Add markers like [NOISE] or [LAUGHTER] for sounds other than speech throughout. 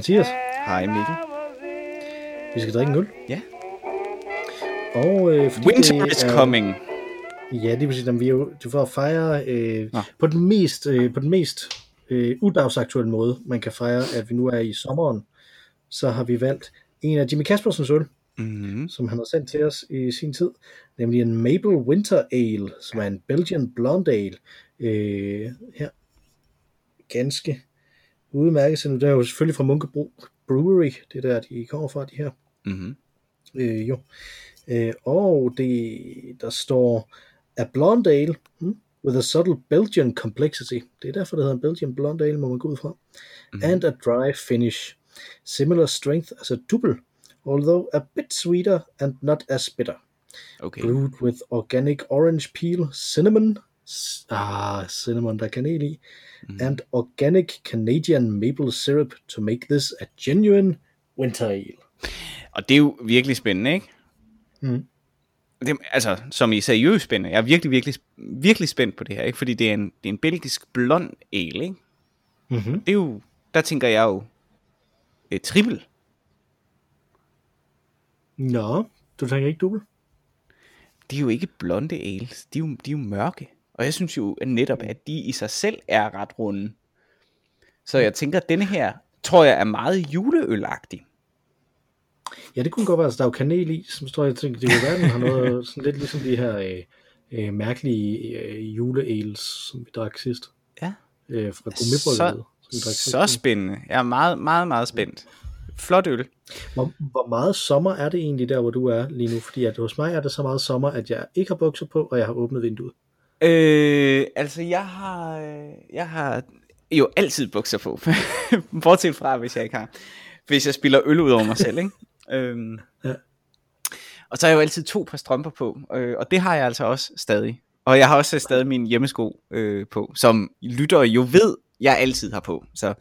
Mathias. Hej Mikkel. Vi skal drikke en øl. Ja. Og øh, fordi Winter det is er- coming. Ja, det sige, at vi er jo det er for at fejre øh, Nå. på den mest, øh, på den mest øh, udagsaktuelle måde, man kan fejre, at vi nu er i sommeren, så har vi valgt en af Jimmy Kaspersens øl, Mm-hmm. som han har sendt til os i sin tid, nemlig en Maple Winter Ale, som er en Belgian Blonde Ale. Øh, her. Ganske udmærket. Så det er jo selvfølgelig fra Munkebro Brewery, det er der, de kommer fra, de her. Mm-hmm. Øh, jo. Øh, og det, der står A blonde ale hmm, with a subtle Belgian complexity. Det er derfor, det hedder en Belgian blonde ale, må man gå ud fra. Mm-hmm. And a dry finish. Similar strength as a double, although a bit sweeter and not as bitter. Okay. Brewed with organic orange peel, cinnamon, ah, cinnamon, der er kanel i, Mhm. and organic Canadian maple syrup to make this a genuine winter ale. Og det er jo virkelig spændende, ikke? Mm. Det, altså, som i seriøst spændende. Jeg er virkelig, virkelig, virkelig spændt på det her, ikke? Fordi det er en, det er en belgisk blond ale, ikke? Mm-hmm. Det er jo, der tænker jeg jo, et trippel. Nå, du tænker ikke dubbel? De er jo ikke blonde ales, de er jo, de er jo mørke. Og jeg synes jo at netop, at de i sig selv er ret runde. Så jeg tænker, at denne her, tror jeg, er meget juleølagtig. Ja, det kunne godt være, altså, der er jo kanel i, som står, jeg tænker, det kunne være, den har noget [LAUGHS] sådan lidt ligesom de her øh, øh, mærkelige øh, juleales, som vi drak sidst. Ja. Øh, fra drak Så sidst. spændende. Jeg er meget, meget, meget spændt. Flot øl. Hvor, hvor meget sommer er det egentlig der, hvor du er lige nu? Fordi at hos mig er det så meget sommer, at jeg ikke har bukser på, og jeg har åbnet vinduet. Øh, altså jeg har, øh, jeg har jo altid bukser på. [LAUGHS] Bortset fra, hvis jeg ikke har. Hvis jeg spiller øl ud over mig selv, ikke? [LAUGHS] øhm, Ja. Og så har jeg jo altid to par strømper på, øh, og det har jeg altså også stadig. Og jeg har også stadig mine hjemmesko øh, på, som lytter jo ved, jeg altid har på. Så,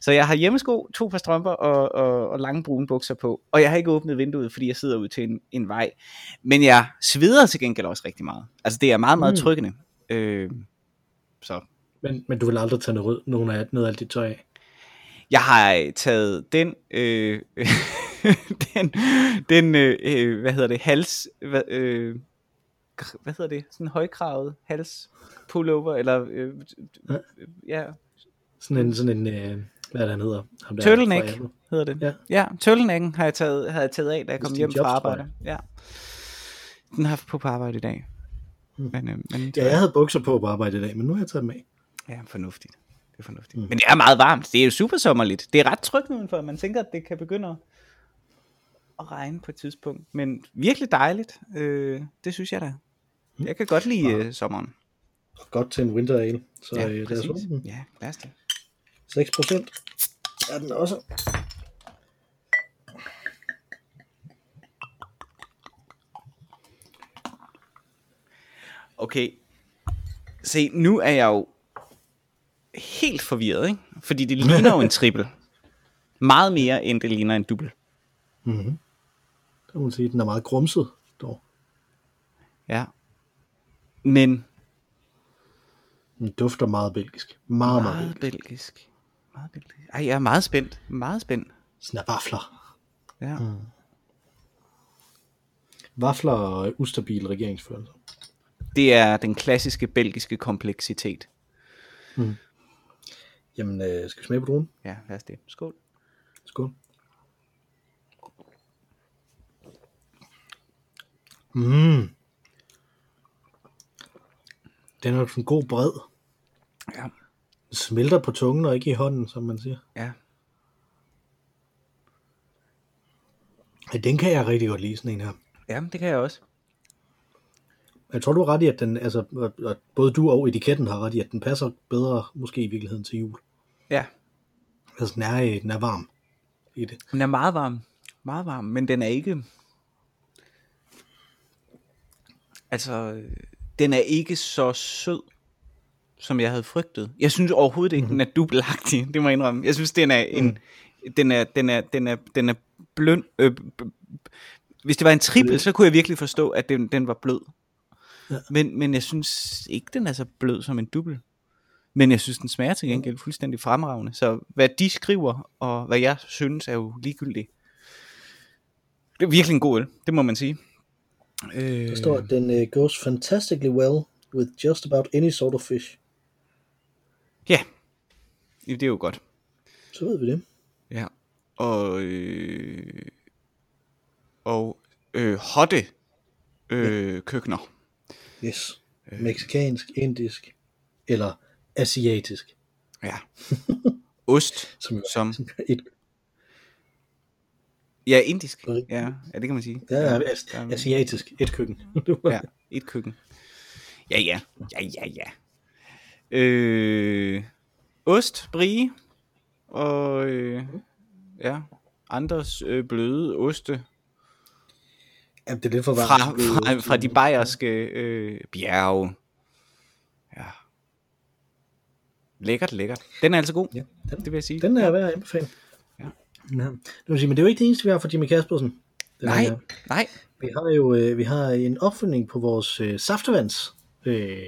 så jeg har hjemmesko, to par strømper og, og, og lange brune bukser på. Og jeg har ikke åbnet vinduet, fordi jeg sidder ud til en, en vej. Men jeg sveder til gengæld også rigtig meget. Altså det er meget, meget Mm. tryggende. Øh, så Men, men du vil aldrig tage noget, nogen af, noget af alt dit tøj af. jeg har taget den, øh, [LAUGHS] den, den øh, øh, hvad hedder det, hals, hvad, øh, hvad hedder det, sådan en højkravet hals pullover, eller, øh, Ja. ja, Sådan en, sådan en øh, hvad er det, han hedder? Ham der turtleneck hedder det. Ja. ja turtlenecken har jeg taget, havde jeg taget af, da jeg kom Steve hjem Jobs, fra arbejde. Ja. Den har jeg på på arbejde i dag. Mm. Men, øh, men Ja, jeg havde bukser på på arbejde i dag, men nu har jeg taget dem af. Ja, fornuftigt. Det er fornuftigt. Mm. Men det er meget varmt. Det er jo super sommerligt. Det er ret trygt udenfor. Man tænker, at det kan begynde at- at regne på et tidspunkt. Men virkelig dejligt. Øh, det synes jeg da. Jeg kan godt lide øh, sommeren. Godt til en winter ale. Så Ja, øh, lad os. Ja, lad os det. 6 procent er den også. Okay. Se, nu er jeg jo helt forvirret, ikke? Fordi det ligner jo en trippel. Meget mere, end det ligner en dubbel. Mm-hmm. Der må man sige, at den er meget grumset dog. Ja. Men Den dufter meget belgisk. Meget, meget, meget belgisk. belgisk. Meget belgisk. Ej, jeg er meget spændt. Meget spændt. Sådan er vafler. Ja. Mm. Vafler og ustabil regeringsførelse. Det er den klassiske belgiske kompleksitet. Jamen, øh, skal vi smage på druen? Ja, lad os det. Skål. Skål. Mm. Den er sådan god bred. Ja. Smelter på tungen og ikke i hånden, som man siger. Ja. Ja, den kan jeg rigtig godt lide, sådan en her. Ja, det kan jeg også. Jeg tror, du har ret i, at den, altså, at- både du og etiketten har ret i, at den passer bedre, måske i virkeligheden, til jul. Ja. Altså, den er, den er varm i det. Den er meget varm. Meget varm, men den er ikke... Altså, den er ikke så sød, som jeg havde frygtet. Jeg synes overhovedet ikke, den er dubbelagtig, [LAUGHS] det må jeg indrømme. Jeg synes, den er en... Den er, den er, den er, den er blød. Øh, hvis det var en trippel, så kunne jeg virkelig forstå, at den, den var blød. Ja. Men, men jeg synes ikke, den er så blød som en dubbel. Men jeg synes, den smager til gengæld fuldstændig fremragende. Så hvad de skriver, og hvad jeg synes, er jo ligegyldigt. Det er virkelig en god øl, det må man sige. Der står, at den uh, goes fantastically well with just about any sort of fish. Ja, det er jo godt. Så ved vi det. Ja, og, øh, og øh, hotte øh, køkkener. Yes. Mexikansk, indisk eller asiatisk. Ja. [LAUGHS] Ost, Som, som, et, ja, indisk. Ja, ja, det kan man sige. ja, ja, asiatisk, et køkken. [LAUGHS] Ja, et køkken. Ja, ja, ja, ja, ja. Øh, ost, brie, og øh, ja, andres øh, bløde oste ja, det er lidt for varmt. fra, fra, fra de bayerske øh, bjerge. Ja. Lækkert, lækkert. Den er altså god, Ja, den, det vil jeg sige. den er værd at anbefale. Ja. Ja. Det vil sige, men det er jo ikke det eneste, vi har fra Jimmy Kaspersen. Den Nej, her. nej. Vi har jo øh, vi har en opfølgning på vores øh, saftevands øh,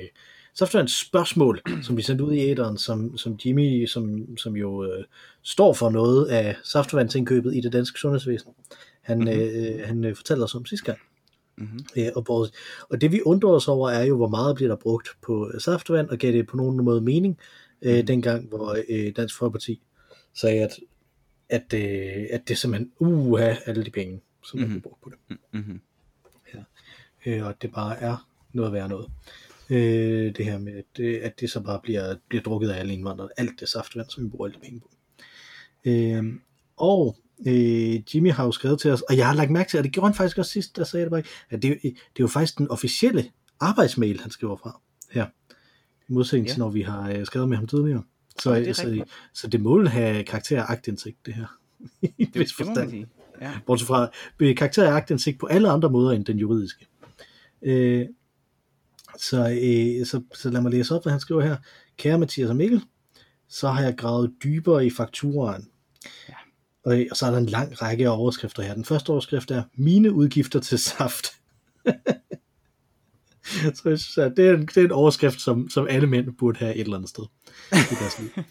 saftevands spørgsmål, som vi sendte ud i æderen, som, som Jimmy, som, som jo øh, står for noget af saftevandsindkøbet i det danske sundhedsvæsen. Han, Mhm. mm-hmm. øh, han øh, fortalte os om sidste gang. Mm-hmm. Øh, og, vores, og det vi undrer os over er jo, hvor meget bliver der brugt på øh, saftevand, og gav det på nogen måde mening, øh, Mhm. dengang hvor øh, Dansk Folkeparti sagde, at, at, øh, at det simpelthen, uha, alle de penge, som mm-hmm. Mhm. bliver brugt på det Mm-hmm. øh, og det bare er noget værd noget. Øh, det her med, at det, at det så bare bliver, bliver drukket af alle indvandrere, alt det saftevand, som vi bruger alle penge på. Øh, og øh, Jimmy har jo skrevet til os, og jeg har lagt mærke til, og det gjorde han faktisk også sidst, der sagde det bare ikke, at det, er jo- det er jo faktisk den officielle arbejdsmail, han skriver fra her. I modsætning Ja. til, når vi har øh, skrevet med ham tidligere. Så, Ja, det er så, rigtigt. så det må have karakter af agtindsigt, det her. [LAUGHS] I Det, vis det forstand. sige. Ja. Bortset fra øh, karakter af agtindsigt på alle andre måder end den juridiske. Øh, så, øh, så, så lad mig læse op, hvad han skriver her. Kære Mathias og Mikkel, så har jeg gravet dybere i fakturaen. Ja. Og, og så er der en lang række af overskrifter her. Den første overskrift er, mine udgifter til saft. [LAUGHS] så jeg synes, at det, er en, det er en overskrift, som, som alle mænd burde have et eller andet sted i deres liv. [LAUGHS]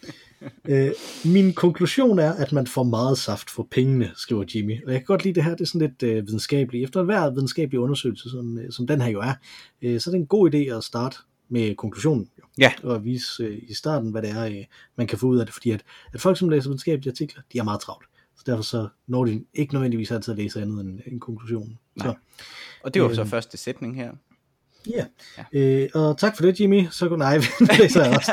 Øh, min konklusion er, at man får meget saft for pengene, skriver Jimmy. Og jeg kan godt lide det her, det er sådan lidt øh, videnskabeligt. Efter hver videnskabelig undersøgelse, som, øh, som den her jo er, øh, så er det en god idé at starte med konklusionen. Jo. Ja. Og at vise øh, i starten, hvad det er, øh, man kan få ud af det. Fordi at, at folk, som læser videnskabelige artikler, de er meget travlt. Så derfor så når de ikke nødvendigvis altid at læse andet end, end konklusionen. Nej. Så, Og det var så Øhm. første sætning her. Ja, Ja. øh, og tak for det, Jimmy. Så nej, det jeg også.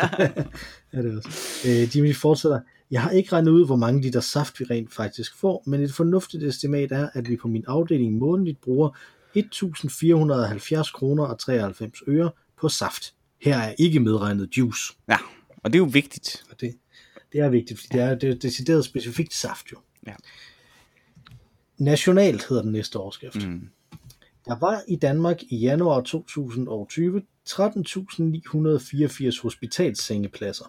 ja, det er også. Øh, Jimmy fortsætter. Jeg har ikke regnet ud, hvor mange liter saft vi rent faktisk får, men et fornuftigt estimat er, at vi på min afdeling månedligt bruger 1.470 kroner og 93 øre på saft. Her er ikke medregnet juice. Ja, og det er jo vigtigt. Og det, det er vigtigt, fordi det er, det er decideret specifikt saft jo. Ja. Nationalt hedder den næste overskrift. Mm. Der var i Danmark i januar 2020 13.984 hospitalssengepladser.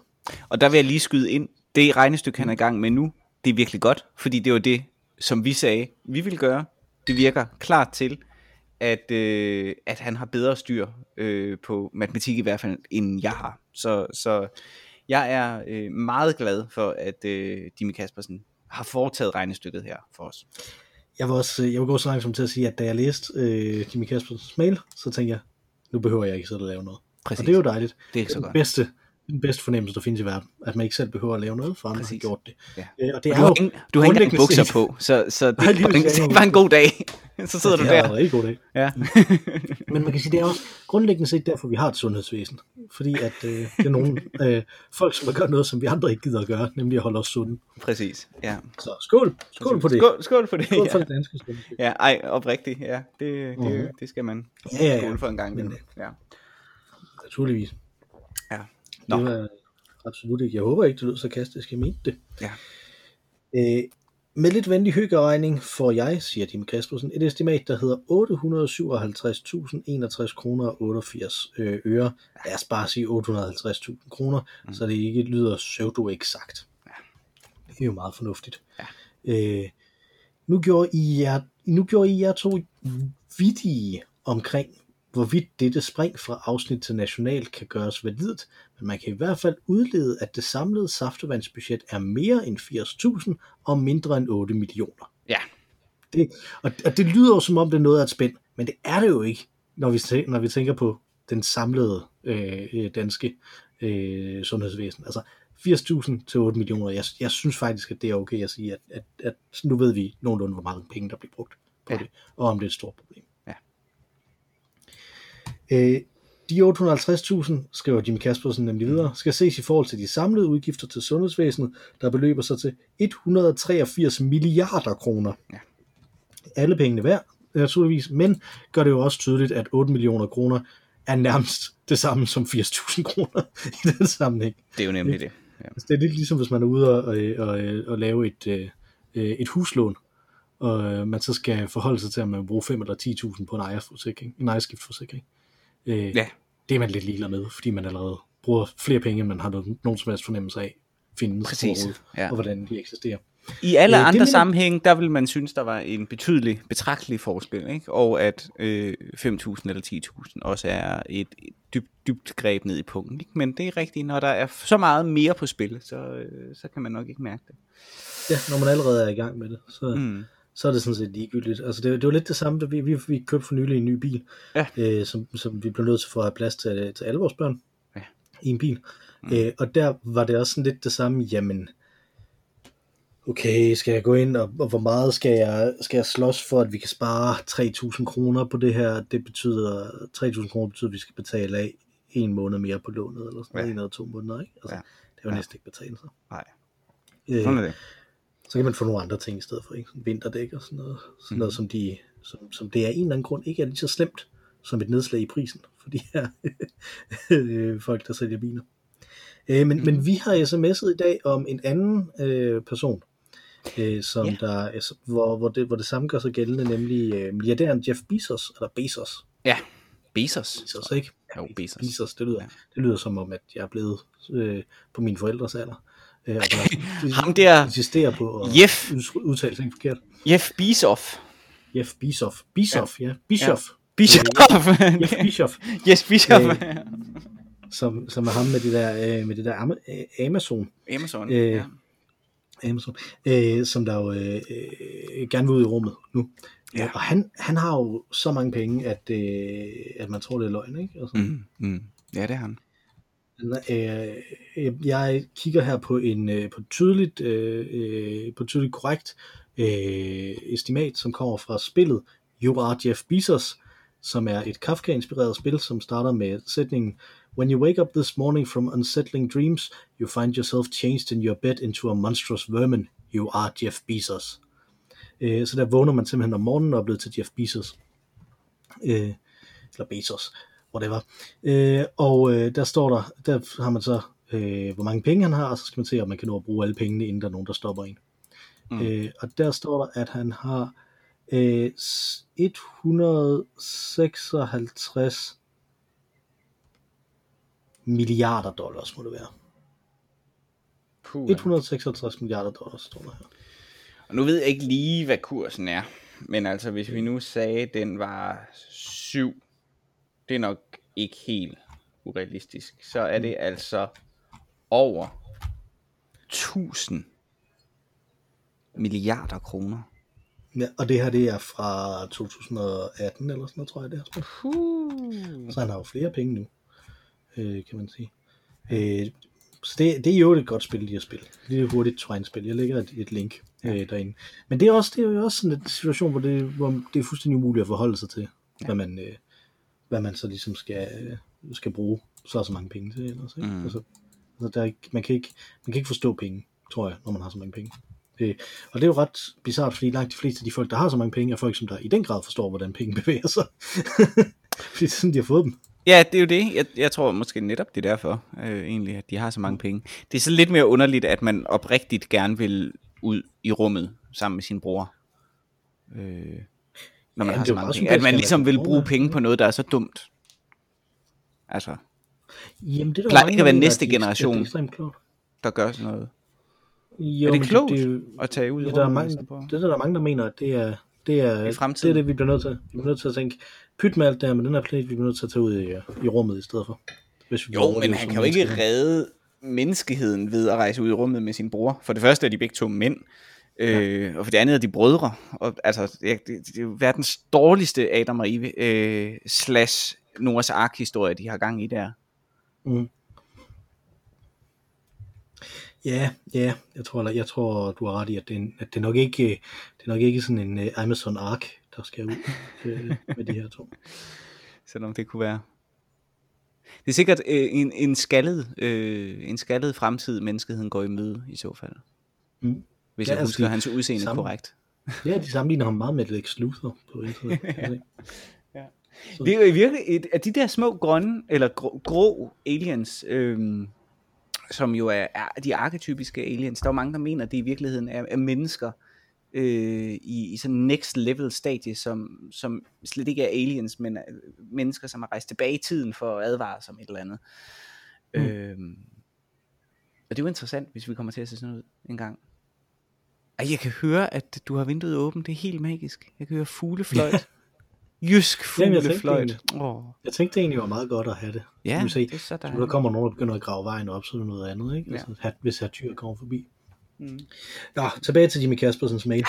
Og der vil jeg lige skyde ind, det regnestykke, han er i gang med nu, det er virkelig godt, fordi det var det, som vi sagde, vi vil gøre. Det virker klart til, at, øh, at han har bedre styr øh, på matematik i hvert fald, end jeg har. Så, så jeg er øh, meget glad for, at øh, Dimi Kaspersen har foretaget regnestykket her for os. Jeg vil også jeg vil gå så langt som til at sige, at da jeg læste øh, Jimmy Kaspersens mail, så tænkte jeg, nu behøver jeg ikke sidde og lave noget. Præcis. Og det er jo dejligt. Det er så den godt. bedste, den bedste fornemmelse, der findes i verden. At man ikke selv behøver at lave noget, for andre har gjort det. Ja. Øh, og det Og er du har, jo ingen, du har ikke engang bukser på, så, så [LAUGHS] det, Nej, en, præcis. [LAUGHS] det var en god dag. [LAUGHS] så sidder du det er en der. rigtig god dag. Ja. Men man kan sige, det er også grundlæggende set derfor, vi har et sundhedsvæsen. Fordi at øh, det er nogle øh, folk, som gjort noget, som vi andre ikke gider at gøre, nemlig at holde os sunde. Præcis. Ja. Så skål! Skål på det! Skål, skål for det. Skål for ja. det danske sundhedsvæsen. Ja, ej, oprigtigt, ja. Det, det, Mhm. det skal man Ja, ja, ja. skåle for en gang. Men, imellem. ja. Naturligvis. Ja. Det Nå. var absolut ikke. Jeg håber ikke, det lød sarkastisk. Jeg mente det. Ja. Øh, med lidt venlig hyggeregning får jeg, siger Jim Kaspersen, et estimat, der hedder 857.061 kroner og 88 øh, øre. Lad os bare sige 850.000 kroner, mm. så det ikke lyder pseudo-eksakt. Ja. Det er jo meget fornuftigt. Ja. Øh, nu, gjorde I jer, nu gjorde I jer to vidige omkring hvorvidt dette spring fra afsnit til national kan gøres validt, men man kan i hvert fald udlede, at det samlede saftevandsbudget er mere end 80.000 og mindre end 8 millioner. Ja. Det, og, og det lyder jo som om, det er noget af et spænd, men det er det jo ikke, når vi, når vi tænker på den samlede øh, øh, danske øh, sundhedsvæsen. Altså 80.000 til 8 millioner. Jeg, jeg synes faktisk, at det er okay at sige, at, at, at nu ved vi nogenlunde, hvor mange penge, der bliver brugt på Ja. det, og om det er et stort problem. Øh, de 850.000, skriver Jimmy Kaspersen nemlig videre, skal ses i forhold til de samlede udgifter til sundhedsvæsenet, der beløber sig til 183 milliarder kroner. Ja. Alle pengene værd, naturligvis, men gør det jo også tydeligt, at 8 millioner kroner er nærmest det samme som 80.000 kroner [LAUGHS] i den sammenhæng. Det er jo nemlig det. Ja. Altså, det er lidt ligesom, hvis man er ude og, og, og, og lave et, øh, øh, et huslån, og øh, man så skal forholde sig til, om man vil bruge 5 eller 10.000 på en ejerforsikring, en ejerskiftforsikring. Øh, Ja. Det er man lidt ligeglad med, fordi man allerede bruger flere penge, end man har nogen, nogen som helst fornemmelse af findes Præcis, ja. og hvordan de eksisterer. I alle Øh, det andre mener- sammenhænge, der vil man synes, der var en betydelig, betragtelig forskel, ikke? og at øh, 5.000 eller 10.000 også er et, et dybt, dybt greb ned i punkten. Ikke? Men det er rigtigt, når der er så meget mere på spil, så, øh, så kan man nok ikke mærke det. Ja, når man allerede er i gang med det, så, mm. Så er det sådan set ligegyldigt. Altså det, det var lidt det samme, da vi, vi, vi købte for nylig en ny bil, Ja. øh, som, som vi blev nødt til for at have plads til, til alle vores børn Ja. i en bil. Mm. Øh, og der var det også sådan lidt det samme, jamen, okay, skal jeg gå ind, og, og hvor meget skal jeg, skal jeg slås for, at vi kan spare 3.000 kroner på det her? Det betyder, 3.000 kroner betyder, at vi skal betale af en måned mere på lånet, eller sådan Ja. en eller to måneder, ikke? Altså, Ja. det jo Ja. næsten ikke betale sig. Nej, Øh, sådan er det. Så kan man få nogle andre ting i stedet for, ikke? Sådan Vinterdæk og sådan noget, sådan Mhm. noget som, de, som, som det er en eller anden grund ikke er lige så slemt som et nedslag i prisen [LAUGHS] for de her øh, folk, der sælger biler. Øh, men, Mhm. men vi har sms'et i dag om en anden øh, person, øh, som Ja. der, altså, hvor, hvor, det, hvor det samme gør sig gældende, nemlig øh, milliardæren Jeff Bezos, eller Bezos, Ja, Bezos. Bezos ikke? Jo, Bezos. Bezos, det lyder, Ja. det lyder som om, at jeg er blevet øh, på mine forældres alder. Øh, og der, Ham der, insisterer på at Jeff, ud- udtale ting forkert. Jeff Bezos. Jeff Bezos. Bezos, ja. ja. Bischoff. Bezos. [LAUGHS] Jeff Bischoff, yes, Bezos. Øh, som, som er ham med det der, øh, med det der Ama- øh, Amazon, Amazon. øh, ja. Amazon øh, som der jo øh, øh, gerne vil ud i rummet nu. Ja. Og han, han har jo så mange penge, at, øh, at man tror, det er løgn. Ikke? Altså, Mm, mm. Ja, det er han øh, jeg kigger her på en øh, på tydeligt, øh, øh, på tydeligt korrekt øh, estimat, som kommer fra spillet You Are Jeff Bezos, som er et Kafka-inspireret spil, som starter med sætningen When you wake up this morning from unsettling dreams, you find yourself changed in your bed into a monstrous vermin. You are Jeff Bezos. Øh, så der vågner man simpelthen om morgenen og er blevet til Jeff Bezos. Øh, eller Bezos, whatever. Øh, og øh, der står der, der har man så, øh, hvor mange penge han har, og så skal man se, om man kan nå at bruge alle pengene, inden der er nogen, der stopper en. Mm. Øh, og der står der, at han har øh, s- 156 milliarder dollars, må det være. Puh, 156 milliarder dollars, står der her. Og nu ved jeg ikke lige, hvad kursen er. Men altså, hvis vi nu sagde, at den var 7, det er nok ikke helt urealistisk. Så er det altså over 1000 milliarder kroner. Ja, og det her, det er fra 2018 eller sådan noget, tror jeg, det er. Puh. Så han har jo flere penge nu, øh, kan man sige. Øh, så det, det er jo et godt spil, de har spillet. Det er et hurtigt twine-spil. Jeg lægger et, et link øh, derinde. Men det er, også, det er jo også sådan en situation, hvor det, hvor det er fuldstændig umuligt at forholde sig til, ja. hvad, man, øh, hvad man så ligesom skal, øh, skal bruge så og så mange penge til. Ellers, ikke? Mm. Altså, altså der er, man, kan ikke, man kan ikke forstå penge, tror jeg, når man har så mange penge. Øh, og det er jo ret bizart, fordi langt de fleste af de folk, der har så mange penge, er folk, som der i den grad forstår, hvordan penge [LAUGHS] bevæger sig. fordi det er sådan, de har fået dem. Ja, det er jo det. Jeg, jeg tror måske netop det er derfor, øh, egentlig, at de har så mange penge. Det er så lidt mere underligt, at man oprigtigt gerne vil ud i rummet sammen med sin bror. Øh, når man Ja, har det så mange penge. At man ligesom vil bruge det. penge på noget, der er så dumt. Altså, Jamen, det er der Plejer ikke der at være næste at de- at generation. Det er klogt. der gør sådan noget. Jo, er det men klogt Det, er at tage ud ja, der er mange, for? det er der, der er mange, der mener, at det er, det er, I det fremtiden. er det, vi bliver nødt til. Vi bliver nødt til at tænke, pyt med alt det her med den her planet, vi bliver nødt til at tage ud i, i rummet i stedet for. Hvis vi Jo, men han kan jo ikke redde menneskeheden ved at rejse ud i rummet med sin bror. For det første er de begge to mænd, øh, og for det andet er de brødre. Og, altså, det, er- det, det er jo verdens dårligste Adam og Eve øh, slash Noahs Ark-historie, de har gang i der. Mm. Ja, ja, jeg tror, jeg tror, du har ret i, at det, er at det er nok ikke, det er nok ikke sådan en uh, Amazon Ark, der skal ud øh, med de her to. [LAUGHS] Selvom det kunne være... Det er sikkert øh, en, en, skaldet, øh, en skaldet fremtid, menneskeheden går i møde i så fald. Mm. Hvis Ja, jeg altså, husker de- hans udseende samme- korrekt. Ja, de sammenligner ham meget med Lex Luthor på internet. jeg se. Det er jo i virkelig et af de der små grønne, eller grå, grå aliens, øhm, som jo er, er de arketypiske aliens. Der er mange, der mener, at det i virkeligheden er, er mennesker øh, i, i sådan next level stadie, som, som slet ikke er aliens, men er mennesker, som har rejst tilbage i tiden for at advare som et eller andet. Mm. Øhm, og det er jo interessant, hvis vi kommer til at se sådan ud en gang. Ej, jeg kan høre, at du har vinduet åbent. Det er helt magisk. Jeg kan høre fuglefløjt. Jysk Jamen, jeg tænkte fuglefløjt. Åh. Jeg tænkte det egentlig var meget godt at have det. Ja, se. det er så Så der dejligt. kommer nogen, der begynder at grave vejen op, så er det noget andet, ikke? Ja. Altså, hvis her tyr kommer forbi. Mm. Nå, tilbage til Jimmy Kaspersens mail.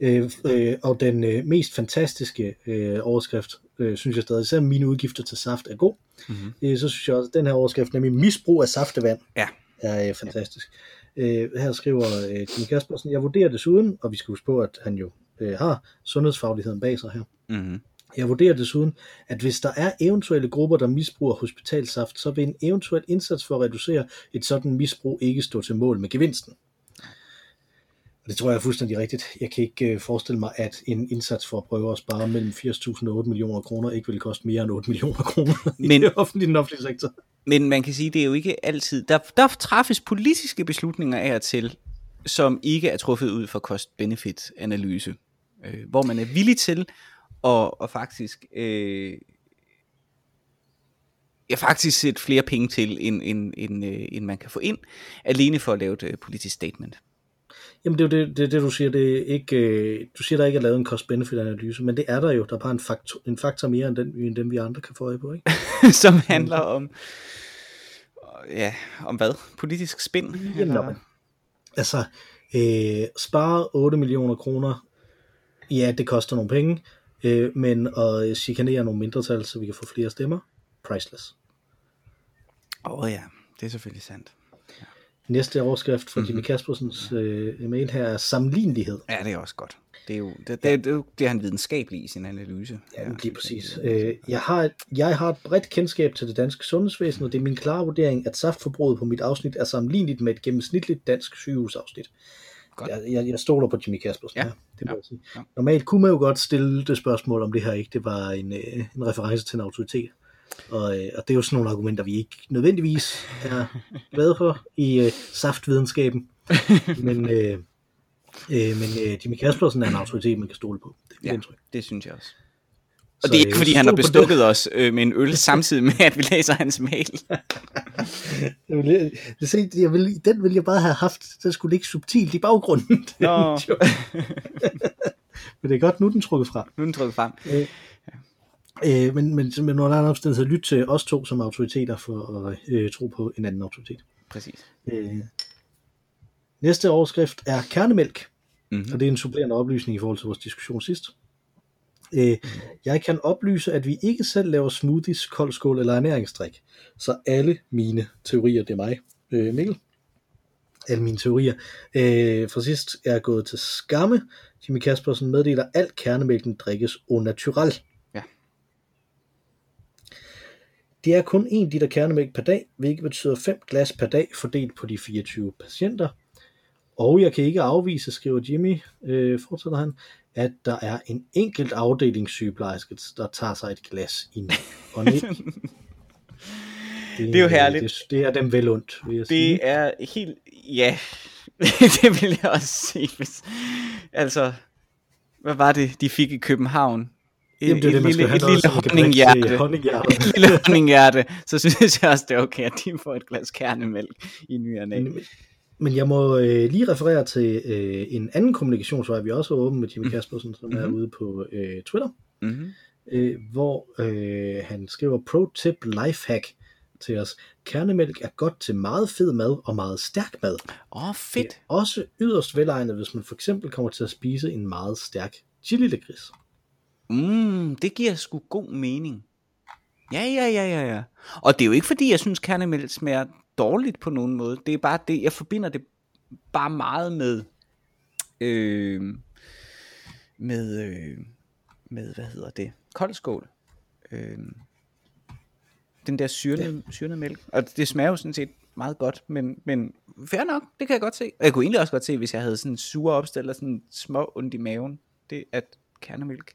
Øh, øh, og den øh, mest fantastiske øh, overskrift, øh, synes jeg stadig, selvom mine udgifter til saft er god, Mhm. øh, så synes jeg også, at den her overskrift, nemlig misbrug af saftevand, Ja. er øh, fantastisk. Øh, her skriver øh, Jimmy Kaspersen, jeg vurderer desuden, og vi skal huske på, at han jo øh, har sundhedsfagligheden bag sig her, Mm-hmm. jeg vurderer desuden, at hvis der er eventuelle grupper, der misbruger hospitalsaft, så vil en eventuel indsats for at reducere et sådan misbrug ikke stå til mål med gevinsten. Og det tror jeg er fuldstændig rigtigt. Jeg kan ikke øh, forestille mig, at en indsats for at prøve at spare mellem 80.000 og 8 millioner kroner ikke vil koste mere end 8 millioner kroner i Men- [LAUGHS] det offentlige, den offentlige sektor. Men man kan sige, det er jo ikke altid. Der, der træffes politiske beslutninger af og til, som ikke er truffet ud fra cost-benefit-analyse. Øh, hvor man er villig til at, at faktisk... Øh, ja, faktisk sætte flere penge til, end, end, end, øh, end man kan få ind, alene for at lave et øh, politisk statement. Jamen det er jo det, det, det du siger, det er ikke, øh, du siger, der ikke er lavet en cost-benefit-analyse, men det er der jo. Der er bare en faktor, en faktor mere end, den, end dem, vi andre kan få øje på. Ikke? [LAUGHS] som handler om... Ja, om hvad? Politisk spin? Jamen, men, altså, øh, spare 8 millioner kroner, ja, det koster nogle penge, øh, men at chikanere nogle mindretal, så vi kan få flere stemmer, priceless. Åh oh, ja, det er selvfølgelig sandt. Næste overskrift fra Mhm. Jimmy Kaspersens øh, mail her er sammenlignelighed. Ja, det er også godt. Det er jo, det, det, det bliver han videnskabelig i sin analyse. Ja, lige præcis. Øh, jeg, har et, jeg har et bredt kendskab til det danske sundhedsvæsen, og det er min klare vurdering, at saftforbruget på mit afsnit er sammenligneligt med et gennemsnitligt dansk sygehusafsnit. Godt. Jeg, jeg, jeg stoler på Jimmy Kaspersen Ja, her, det må ja, jeg sige. ja. Normalt kunne man jo godt stille det spørgsmål, om det her ikke det var en, øh, en reference til en autoritet. Og, øh, og det er jo sådan nogle argumenter, vi ikke nødvendigvis er glade for i øh, saftvidenskaben. [LAUGHS] Men, øh, øh, men øh, Jimmy Kaspersen er en autoritet, man kan stole på. Det Ja. indtryk. Det synes jeg også. Og Så, det er ikke øh, fordi, han har bestukket os øh, med en øl samtidig med, at vi læser hans mail. [LAUGHS] Jeg vil, jeg, se, jeg vil, den ville jeg bare have haft, den skulle ligge subtilt i baggrunden. [LAUGHS] Den Nå. men det er godt, nu den trukket fra. Nu er den trykket frem. Øh, men, men, men når der er en omstændighed, lyt til os to som autoriteter for at øh, tro på en anden autoritet. Præcis. Øh, næste overskrift er kernemælk, Mm-hmm. og det er en supplerende oplysning i forhold til vores diskussion sidst. Øh, jeg kan oplyse, at vi ikke selv laver smoothies, koldskål eller ernæringsdrik. Så alle mine teorier, det er mig, øh, Mikkel. Alle mine teorier. Øh, fra sidst er jeg gået til skamme. Jimmy Kaspersen meddeler, at al kernemælken drikkes au natural. Ja. Det er kun 1 liter kernemælk per dag, hvilket betyder 5 glas per dag fordelt på de 24 patienter. Og jeg kan ikke afvise, skriver Jimmy, øh, fortsætter han, at der er en enkelt afdelingssygeplejerske, der tager sig et glas i ny og næ. [LAUGHS] Det er jo herligt. Det, det er dem vel ondt, vil jeg sige. Det er helt... Ja, [LAUGHS] det vil jeg også sige. Hvis... Altså, hvad var det, de fik i København? Et, Jamen, det er det, man lille, [LAUGHS] et lille honninghjerte. honninghjerte. Et lille honninghjerte. Så synes jeg også, det er okay, at de får et glas kernemælk i ny. Men jeg må øh, lige referere til øh, en anden kommunikationsvej, vi også har åbent med Jimmy Mm. Kaspersen, som Mhm. er ude på øh, Twitter, Mm-hmm. øh, hvor øh, han skriver pro tip lifehack til os. Kernemælk er godt til meget fed mad og meget stærk mad. Åh, oh, Det fedt. er også yderst velegnet, hvis man for eksempel kommer til at spise en meget stærk chili lakrids. Mm, det giver sgu god mening. Ja, ja, ja, ja, ja. Og det er jo ikke fordi, jeg synes, kernemælk smager dårligt på nogen måde. Det er bare det, jeg forbinder det bare meget med, øh, med, øh, med, hvad hedder det, koldskål. Øh, den der syrnede, syrnede mælk. Og det smager jo sådan set meget godt, men, men fair nok, det kan jeg godt se. Og jeg kunne egentlig også godt se, hvis jeg havde sådan sure opstil eller sådan små ondt i maven, det at kernemælk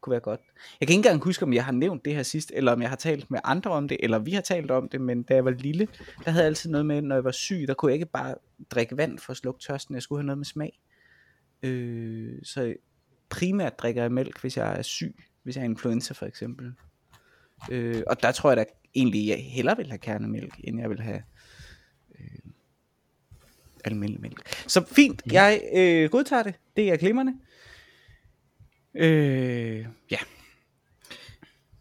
kunne være godt. Jeg kan ikke engang huske, om jeg har nævnt det her sidst, eller om jeg har talt med andre om det, eller vi har talt om det, men da jeg var lille, der havde jeg altid noget med, når jeg var syg, der kunne jeg ikke bare drikke vand for at slukke tørsten, jeg skulle have noget med smag. Øh, så primært drikker jeg mælk, hvis jeg er syg, hvis jeg har influenza for eksempel. Øh, og der tror jeg da egentlig, jeg hellere vil have kernemælk, end jeg vil have øh, almindelig mælk. Så fint, jeg øh, godtager det. Det er glimrende. Øh, ja.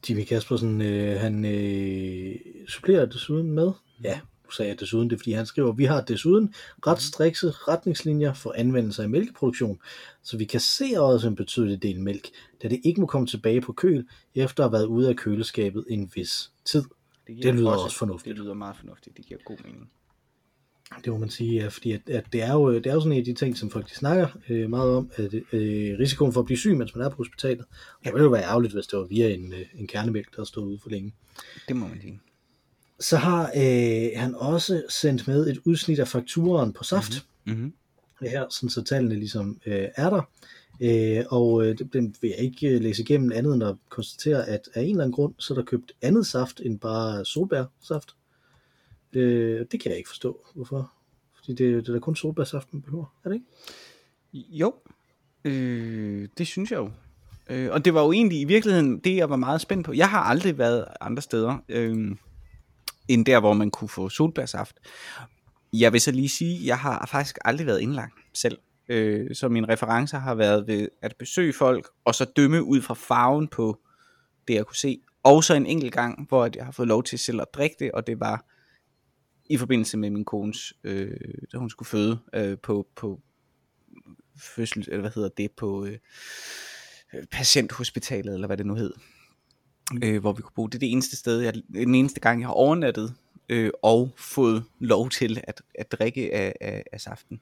Jimmy Kaspersen, øh, han øh, supplerer desuden med, ja, nu sagde jeg desuden, det er fordi han skriver, vi har desuden ret strikse retningslinjer for anvendelse af mælkeproduktion, så vi kasserer også en betydelig del mælk, da det ikke må komme tilbage på køl, efter at have været ude af køleskabet en vis tid. giver Det lyder også fornuftigt. Det lyder meget fornuftigt. Det giver god mening. Det må man sige, ja, fordi at, at det, er jo, det er jo sådan en af de ting, som folk de snakker øh, meget om, at øh, risikoen for at blive syg, mens man er på hospitalet. Og det ville jo være ærgerligt, hvis det var via en, øh, en kernemælk, der stod ude for længe. Det må man sige. Så har øh, han også sendt med et udsnit af fakturen på saft. Mm-hmm. Det her, sådan så tallene ligesom øh, er der. Øh, og øh, det, den vil jeg ikke øh, læse igennem andet end at konstatere, at af en eller anden grund, så er der købt andet saft end bare solbærsaft. Øh, det kan jeg ikke forstå, hvorfor. Fordi det, det er da kun solbærsaft, man behøver, er det ikke? Jo, øh, det synes jeg jo. Øh, og det var jo egentlig i virkeligheden det, jeg var meget spændt på. Jeg har aldrig været andre steder, øh, end der, hvor man kunne få solbærsaft. Jeg vil så lige sige, jeg har faktisk aldrig været indlagt selv. Øh, så mine referencer har været ved at besøge folk, og så dømme ud fra farven på det, jeg kunne se. Og så en enkelt gang, hvor jeg har fået lov til selv at drikke det, og det var i forbindelse med min kones, øh, da hun skulle føde øh, på, på fødsel, eller hvad hedder det, på øh, patienthospitalet, eller hvad det nu hed, øh, hvor vi kunne bo. Det er det eneste sted, jeg, den eneste gang, jeg har overnattet, øh, og fået lov til at, at drikke af, af, af saften.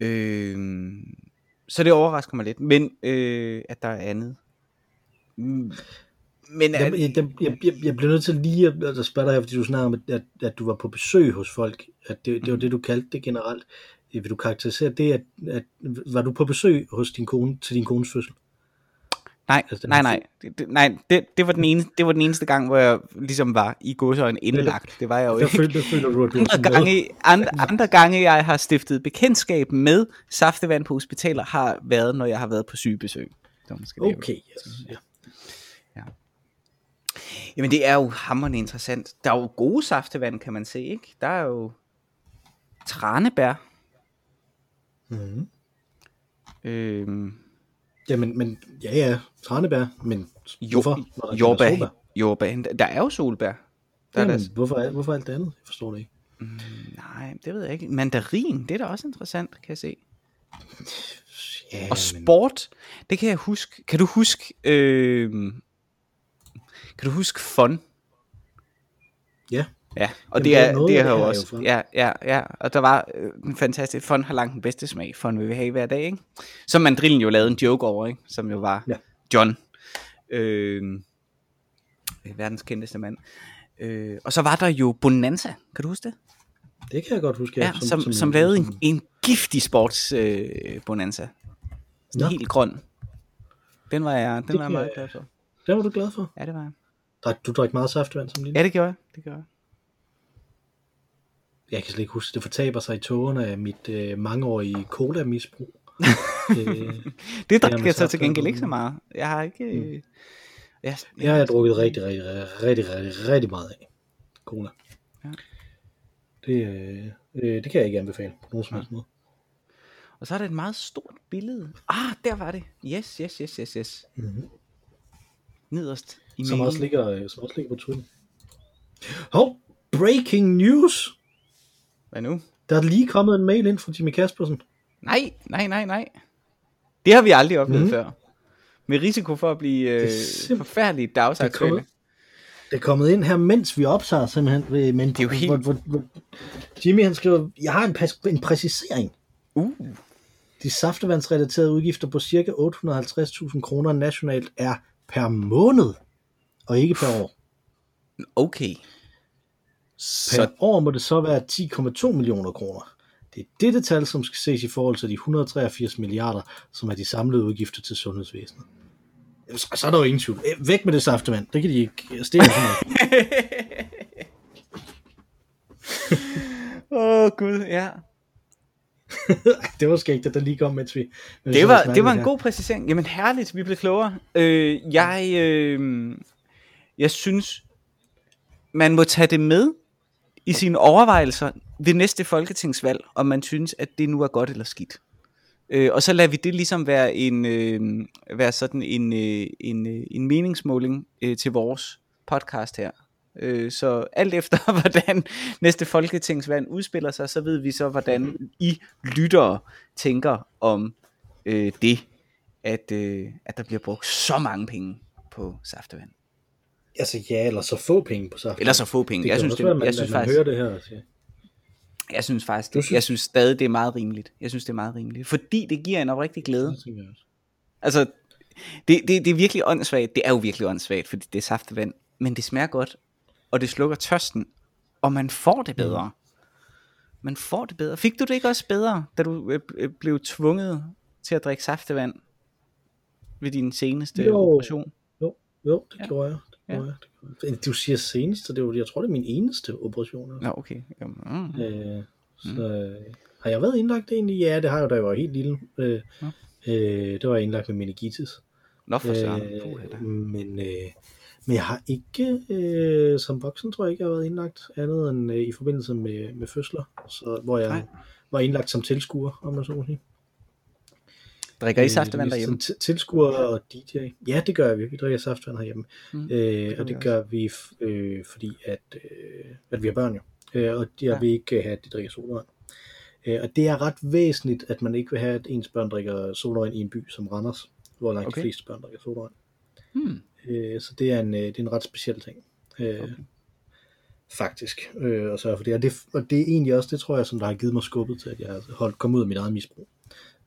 Øh, så det overrasker mig lidt, men øh, at der er andet. Mm, men Jeg, jeg, jeg, jeg, jeg bliver nødt til lige at, at spørge dig her, fordi du snakker om, at, at du var på besøg hos folk. At det, det var det, du kaldte det generelt. Øh, Vil du karakterisere det, at, at var du på besøg hos din kone til din kones fødsel? Nej, Altså, nej, nej. Det, det, nej det, det, var den ene, det var den eneste gang, hvor jeg ligesom var i gåsøjne indlagt. Det var jeg jo ikke. føler, der føler du, at du Andre gange, andre, andre gange, jeg har stiftet bekendtskab med saftevand på hospitaler, har været, når jeg har været på sygebesøg. Det var måske det, Okay, yes. ja. Jamen det er jo hammerende interessant. Der er jo gode saftevand, kan man se, ikke? Der er jo tranebær. Mm-hmm. Øhm, Jamen, men, ja, ja, tranebær, men hvorfor? når der jordbær, solbær? jordbær. Der er jo solbær. Der er Jamen, der, hvorfor, er- hvorfor alt det andet? Jeg forstår det ikke. nej, det ved jeg ikke. Mandarin, det er da også interessant, kan jeg se. Ja, Og sport, det kan jeg huske. Kan du huske, øh, kan du huske fun? Ja. Ja, og Jamen, det er er, noget det er det jo her er også, jo ja, ja, ja, og der var øh, en fantastisk, Fun har langt den bedste smag, Fun vil vi have hver dag, ikke? Som Mandrillen jo lavede en joke over, ikke? Som jo var Ja. John, øh, verdens kendteste mand. Øh, og så var der jo Bonanza, kan du huske det? Det kan jeg godt huske. Ja, som, som, som lavede en, en giftig sports øh, Bonanza. Sådan Nå. helt grøn. Den var jeg, den Det var jeg meget glad for. Det var du glad for. Ja, det var jeg. Drak, du drak meget saftvand som lille? Ja, det gjorde jeg. Det gjorde jeg. Jeg kan slet ikke huske, det fortaber sig i togerne af mit øh, mangeårige cola-misbrug. [LAUGHS] øh, Det drak jeg så til gengæld ikke så meget. Jeg har ikke... Øh, ja, jeg har drukket rigtig, rigtig, rigtig, rigtig, rigtig, meget af. Cola. Ja. Det øh, øh, det kan jeg ikke anbefale på nogen som helst måde. Og så er der et meget stort billede. Ah, der var det. Yes, yes, yes, yes, yes. Mm-hmm. Nederst i Som mailen. også, ligger, øh, som også ligger på Twitter. Hov, breaking news! Hvad nu? Der er lige kommet en mail ind fra Jimmy Kaspersen. Nej, nej, nej, nej. Det har vi aldrig oplevet mm. før. Med risiko for at blive øh, Det forfærdeligt Det dagsaktuelle. kommet, det er kommet ind her, mens vi optager simpelthen. ved- Men Det er jo helt- hvor, hvor, hvor, Jimmy han skriver, jeg har en, pas, en præcisering. Uh, De saftevandsrelaterede udgifter på ca. 850.000 kroner nationalt er per måned, og ikke per år. okay. Per Så år må det så være 10,2 millioner kroner. Det er dette tal, som skal ses i forhold til de 183 milliarder, som er de samlede udgifter til sundhedsvæsenet. Så, så er der jo ingen tvivl. Øh, Væk med det saftevand. Det kan de ikke. Altså, det er. Åh, oh, gud, ja. [LAUGHS] Det var skægt, at der lige kom, mens vi... mens Det var, det var en her. god præcisering. Jamen herligt, vi blev klogere. Øh, jeg, øh, jeg synes, man må tage det med i sine overvejelser ved næste folketingsvalg, om man synes, at det nu er godt eller skidt. Øh, og så lader vi det ligesom være en øh, være sådan en, øh, en, øh, en meningsmåling øh, til vores podcast her. Øh, så alt efter [LAUGHS] hvordan næste folketingsvalg udspiller sig, så ved vi så hvordan I lyttere tænker om øh, det, at, øh, at der bliver brugt så mange penge på saftevand. Altså ja, eller så få penge på saftevand. Eller så få penge. Det jeg synes, også det, være, man, jeg synes man faktisk, hører det her siger, jeg synes faktisk, det, synes- jeg synes stadig, det er meget rimeligt. Jeg synes, det er meget rimeligt. Fordi det giver en oprigtig glæde. det tænker jeg også. Altså, det, det, det er virkelig åndssvagt. Det er jo virkelig åndssvagt, fordi det er saftevand. Men det smager godt, og det slukker tørsten, og man får det bedre. Man får det bedre. Fik du det ikke også bedre, da du øh, øh, blev tvunget til at drikke saftevand ved din seneste Jo. operation? Jo, jo, det Ja. ja. gjorde jeg. Det Ja. gjorde jeg. Det. Du siger senest, så det var, jeg tror, det er min eneste operation. Nå, okay. Jamen, mm. Øh, så, øh, har jeg været indlagt egentlig? Ja, det har jeg jo, da jeg var helt lille. Øh, øh, det var jeg indlagt med meningitis. Nå for søren. Øh, men, øh, men jeg har ikke, øh, som voksen tror jeg ikke, jeg har været indlagt andet end øh, i forbindelse med, med fødsler, så, hvor jeg Nej. Var indlagt som tilskuer, om man så må sige. Drikker I Øh, saftevand er derhjemme? t- Tilskuer og DJ. Ja, det gør vi. Vi drikker saftevand herhjemme. Mm, øh, og det gør vi, øh, fordi at, øh, at vi har børn jo. Øh, og jeg ja. vil ikke have, at de drikker sodavand. Øh, og det er ret væsentligt, at man ikke vil have, at ens børn drikker sodavand i en by som Randers, hvor langt Okay. de fleste børn drikker sodavand. Hmm. Øh, så det er, en, øh, det er en ret speciel ting. Øh, Okay. Faktisk. Øh, og, så for det. Og, det, og det er egentlig også, det tror jeg, som der har givet mig skubbet til, at jeg har holdt, kommet ud af mit eget misbrug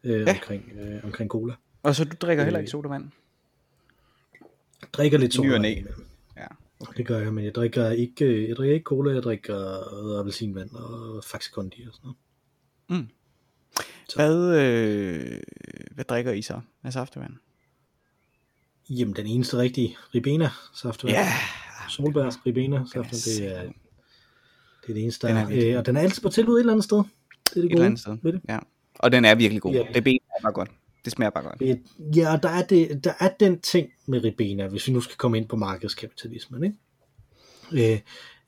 øh, Ja. omkring, øh, omkring cola. Og så du drikker heller Øh, ikke sodavand? drikker lidt ny sodavand. Ja. Det gør jeg, men jeg drikker ikke, jeg drikker ikke cola, jeg drikker appelsinvand og Faxe Kondi og sådan noget. Hvad, øh, hvad drikker I så af saftevand? Jamen, den eneste rigtige Ribena saftevand. Ja, Solbærs Ribena den saftevand, det er, det er det eneste, Den der er er. Øh, og den er altid på tilbud et eller andet sted. Det er det et gode eller andet sted. ved det. Ja. Og den er virkelig god. Ja. Det ben er bare godt. Det smager bare godt. Øh, Ja, og der er, det, der er den ting med Ribena, hvis vi nu skal komme ind på markedskapitalismen, ikke? Øh,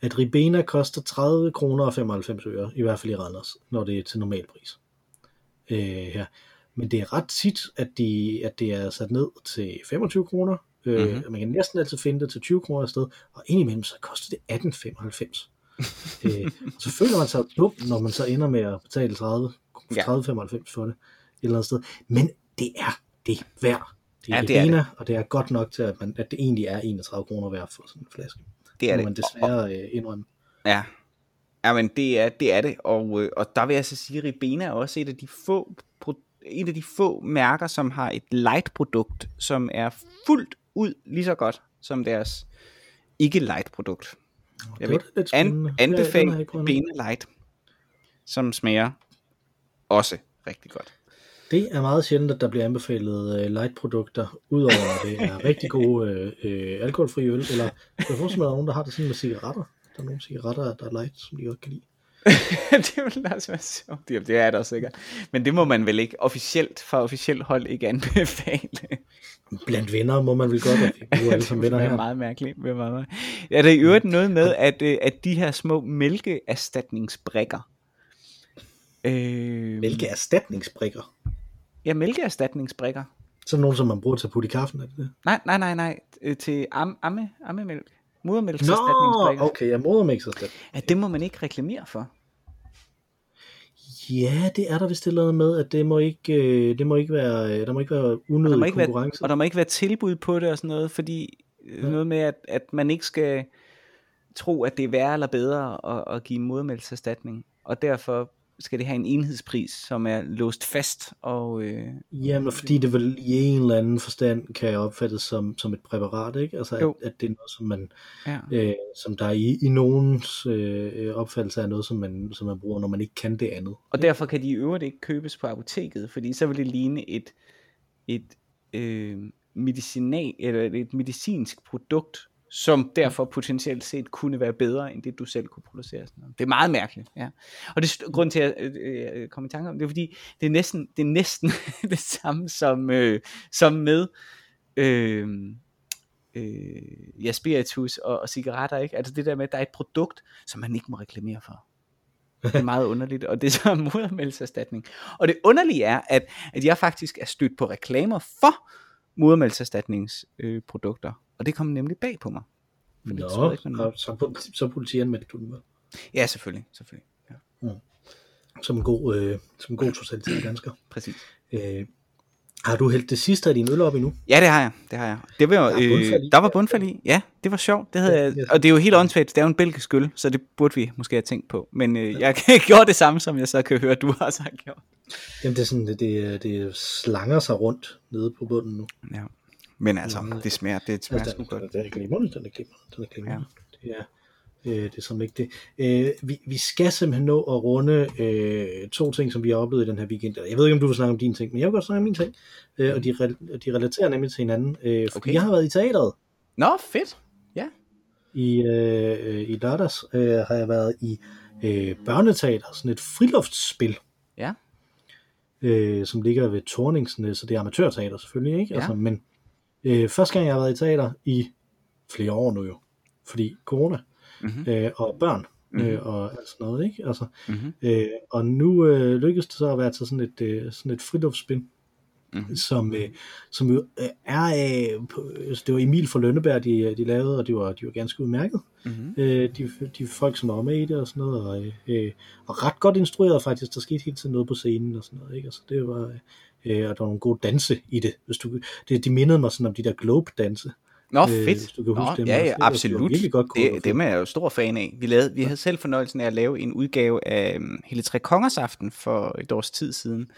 at Ribena koster 30 kroner og 95 øre, i hvert fald i Randers, når det er til normal pris. Øh, her. Men det er ret tit, at, de, at det er sat ned til 25 kroner. Øh, Mhm. mm-hmm. Man kan næsten altid finde det til 20 kroner sted, og indimellem så koster det 18,95. [LAUGHS] øh, så føler man sig dum, når man så ender med at betale 30, Ja. 30,95 for det et eller andet sted. Men det er det værd. Det er Ja, det er Ribena, og det er godt nok til, at, man, at det egentlig er 31 kroner værd for sådan en flaske. Det er det. man Og- desværre øh, indrømme. Ja. Ja, men det er det, er det. Og, øh, og der vil jeg så sige, at Ribena er også et af de få en af de få mærker, som har et light-produkt, som er fuldt ud lige så godt som deres ikke-light-produkt. Jeg vil an. Ja, anbefale endnu. Ribena Light, som smager også rigtig godt. Det er meget sjældent, at der bliver anbefalet uh, light-produkter, udover at det er rigtig gode øh, øh, alkoholfri øl, eller jeg får at der er nogen, der har det sådan med cigaretter. Der er nogle cigaretter, der er light, som de godt kan lide. [LAUGHS] det vil også være sjovt. Det det er der sikkert. Men det må man vel ikke officielt, fra officielt hold ikke anbefale. Blandt venner må man vel godt, at vi er alle sammen venner det er her. meget mærkeligt. Det er, meget, meget. er der i øvrigt noget med, at, øh, at de her små mælkeerstatningsbrikker, øh, Mælkeerstatningsbrikker. ja, mælkeerstatningsbrikker, Sådan nogle, som man bruger til at putte i kaffen, er det det? nej, nej, nej, nej, øh, til am, amme, ammemælk, Nå, modermælkserstatningsbrikker, okay, jeg modermækserstatning. ja, det må man ikke reklamere for. Ja, det er der vist et eller andet med, at det må ikke, øh, det må ikke være, øh, der må ikke være Og unødig må ikke være, konkurrence. og der må ikke være tilbud på det og sådan noget, fordi ja. noget med, at, at man ikke skal tro, at det er værre eller bedre at, at give modermælkserstatning, og derfor skal det have en enhedspris, som er låst fast, og øh, Jamen, fordi det vel i en eller anden forstand kan opfattes som, som et præparat, ikke? Altså, Jo. at, at det er noget, som man, ja. øh, som der i, i nogens øh, opfattelse er noget, som man, som man bruger, når man ikke kan det andet. Og derfor kan de i øvrigt ikke købes på apoteket, fordi så vil det ligne et, et øh, medicinal, eller et medicinsk produkt, som derfor potentielt set kunne være bedre, end det du selv kunne producere. Sådan noget. Det er meget mærkeligt, ja. Og det er grund til at jeg øh, øh i tanke om, det er fordi, det er næsten det, er næsten [LAUGHS] det samme som, øh, som med øh, øh, ja, spiritus og, og cigaretter, ikke? Altså det der med, at der er et produkt, som man ikke må reklamere for. Det er meget underligt, og det er så modermælserstatning. Og det underlige er, at, at jeg faktisk er stødt på reklamer for modermælserstatningsprodukter, øh, produkter og det kom nemlig bag på mig. Fordi jeg troede Nå, ikke, man- og så, politi- så politianmeldte du den vel. Ja, selvfølgelig, selvfølgelig. Ja, Som en god, øh, som en god totalitær dansker. præcis. Øh, har du hældt det sidste af din øl op endnu? Ja, det har jeg. Det har jeg. Det var, Der er øh, der var bundfald i. Ja, det var sjovt. Det havde Ja, jeg, og det er jo helt åndssvagt. Det er jo en belgisk øl, så det burde vi måske have tænkt på. Men øh, jeg [LAUGHS] gjorde det samme, som jeg så kan høre, du har gjort. Jamen, det, er sådan, det, det, det slanger sig rundt nede på bunden nu. Ja. Men altså, det smager, det smager Altså, sgu den, godt. den er glimrende, den er glimrende, den er glimrende. Ja. Det er, øh, det er sådan ikke det. Øh, vi, vi skal simpelthen nå at runde øh, to ting, som vi har oplevet i den her weekend. Jeg ved ikke, om du vil snakke om dine ting, men jeg vil godt snakke om mine ting. Øh, og de, rel- de relaterer nemlig til hinanden. Øh, fordi Okay. jeg har været i teateret Nå, fedt. Ja. i, øh, i lørdags. Øh, har jeg været i øh, børneteater, sådan et friluftsspil. Ja. øh, som ligger ved Torningsen, så det er amatørteater selvfølgelig, ikke? Ja. Altså, men øh, første gang jeg har været i teater i flere år nu jo, fordi corona Mhm. øh, og børn Mhm. øh, og alt sådan noget, ikke? Altså, Mhm. øh, og nu øh, lykkedes det så at være til sådan et, øh, sådan et friluftsspil, Mhm. som, øh, som jo øh, er, øh, på, altså, det var Emil fra Lønneberg, de, de lavede, og de var, de var ganske udmærket. Mhm. Øh, de, de folk, som var med i det og sådan noget, og, øh, og ret godt instrueret faktisk, der skete hele tiden noget på scenen og sådan noget, ikke? Altså, det var, øh, og der var nogle gode danse i det, hvis du, det, de mindede mig sådan om de der Globe-danse. Nå, Øh, fedt. hvis du kan Nå, huske dem ja, ja, det absolut. virkelig godt det, dem er jeg jo stor fan af. Vi, lavede, vi havde selv fornøjelsen af at lave en udgave af um, Hele Tre Kongers Aften for et års tid siden,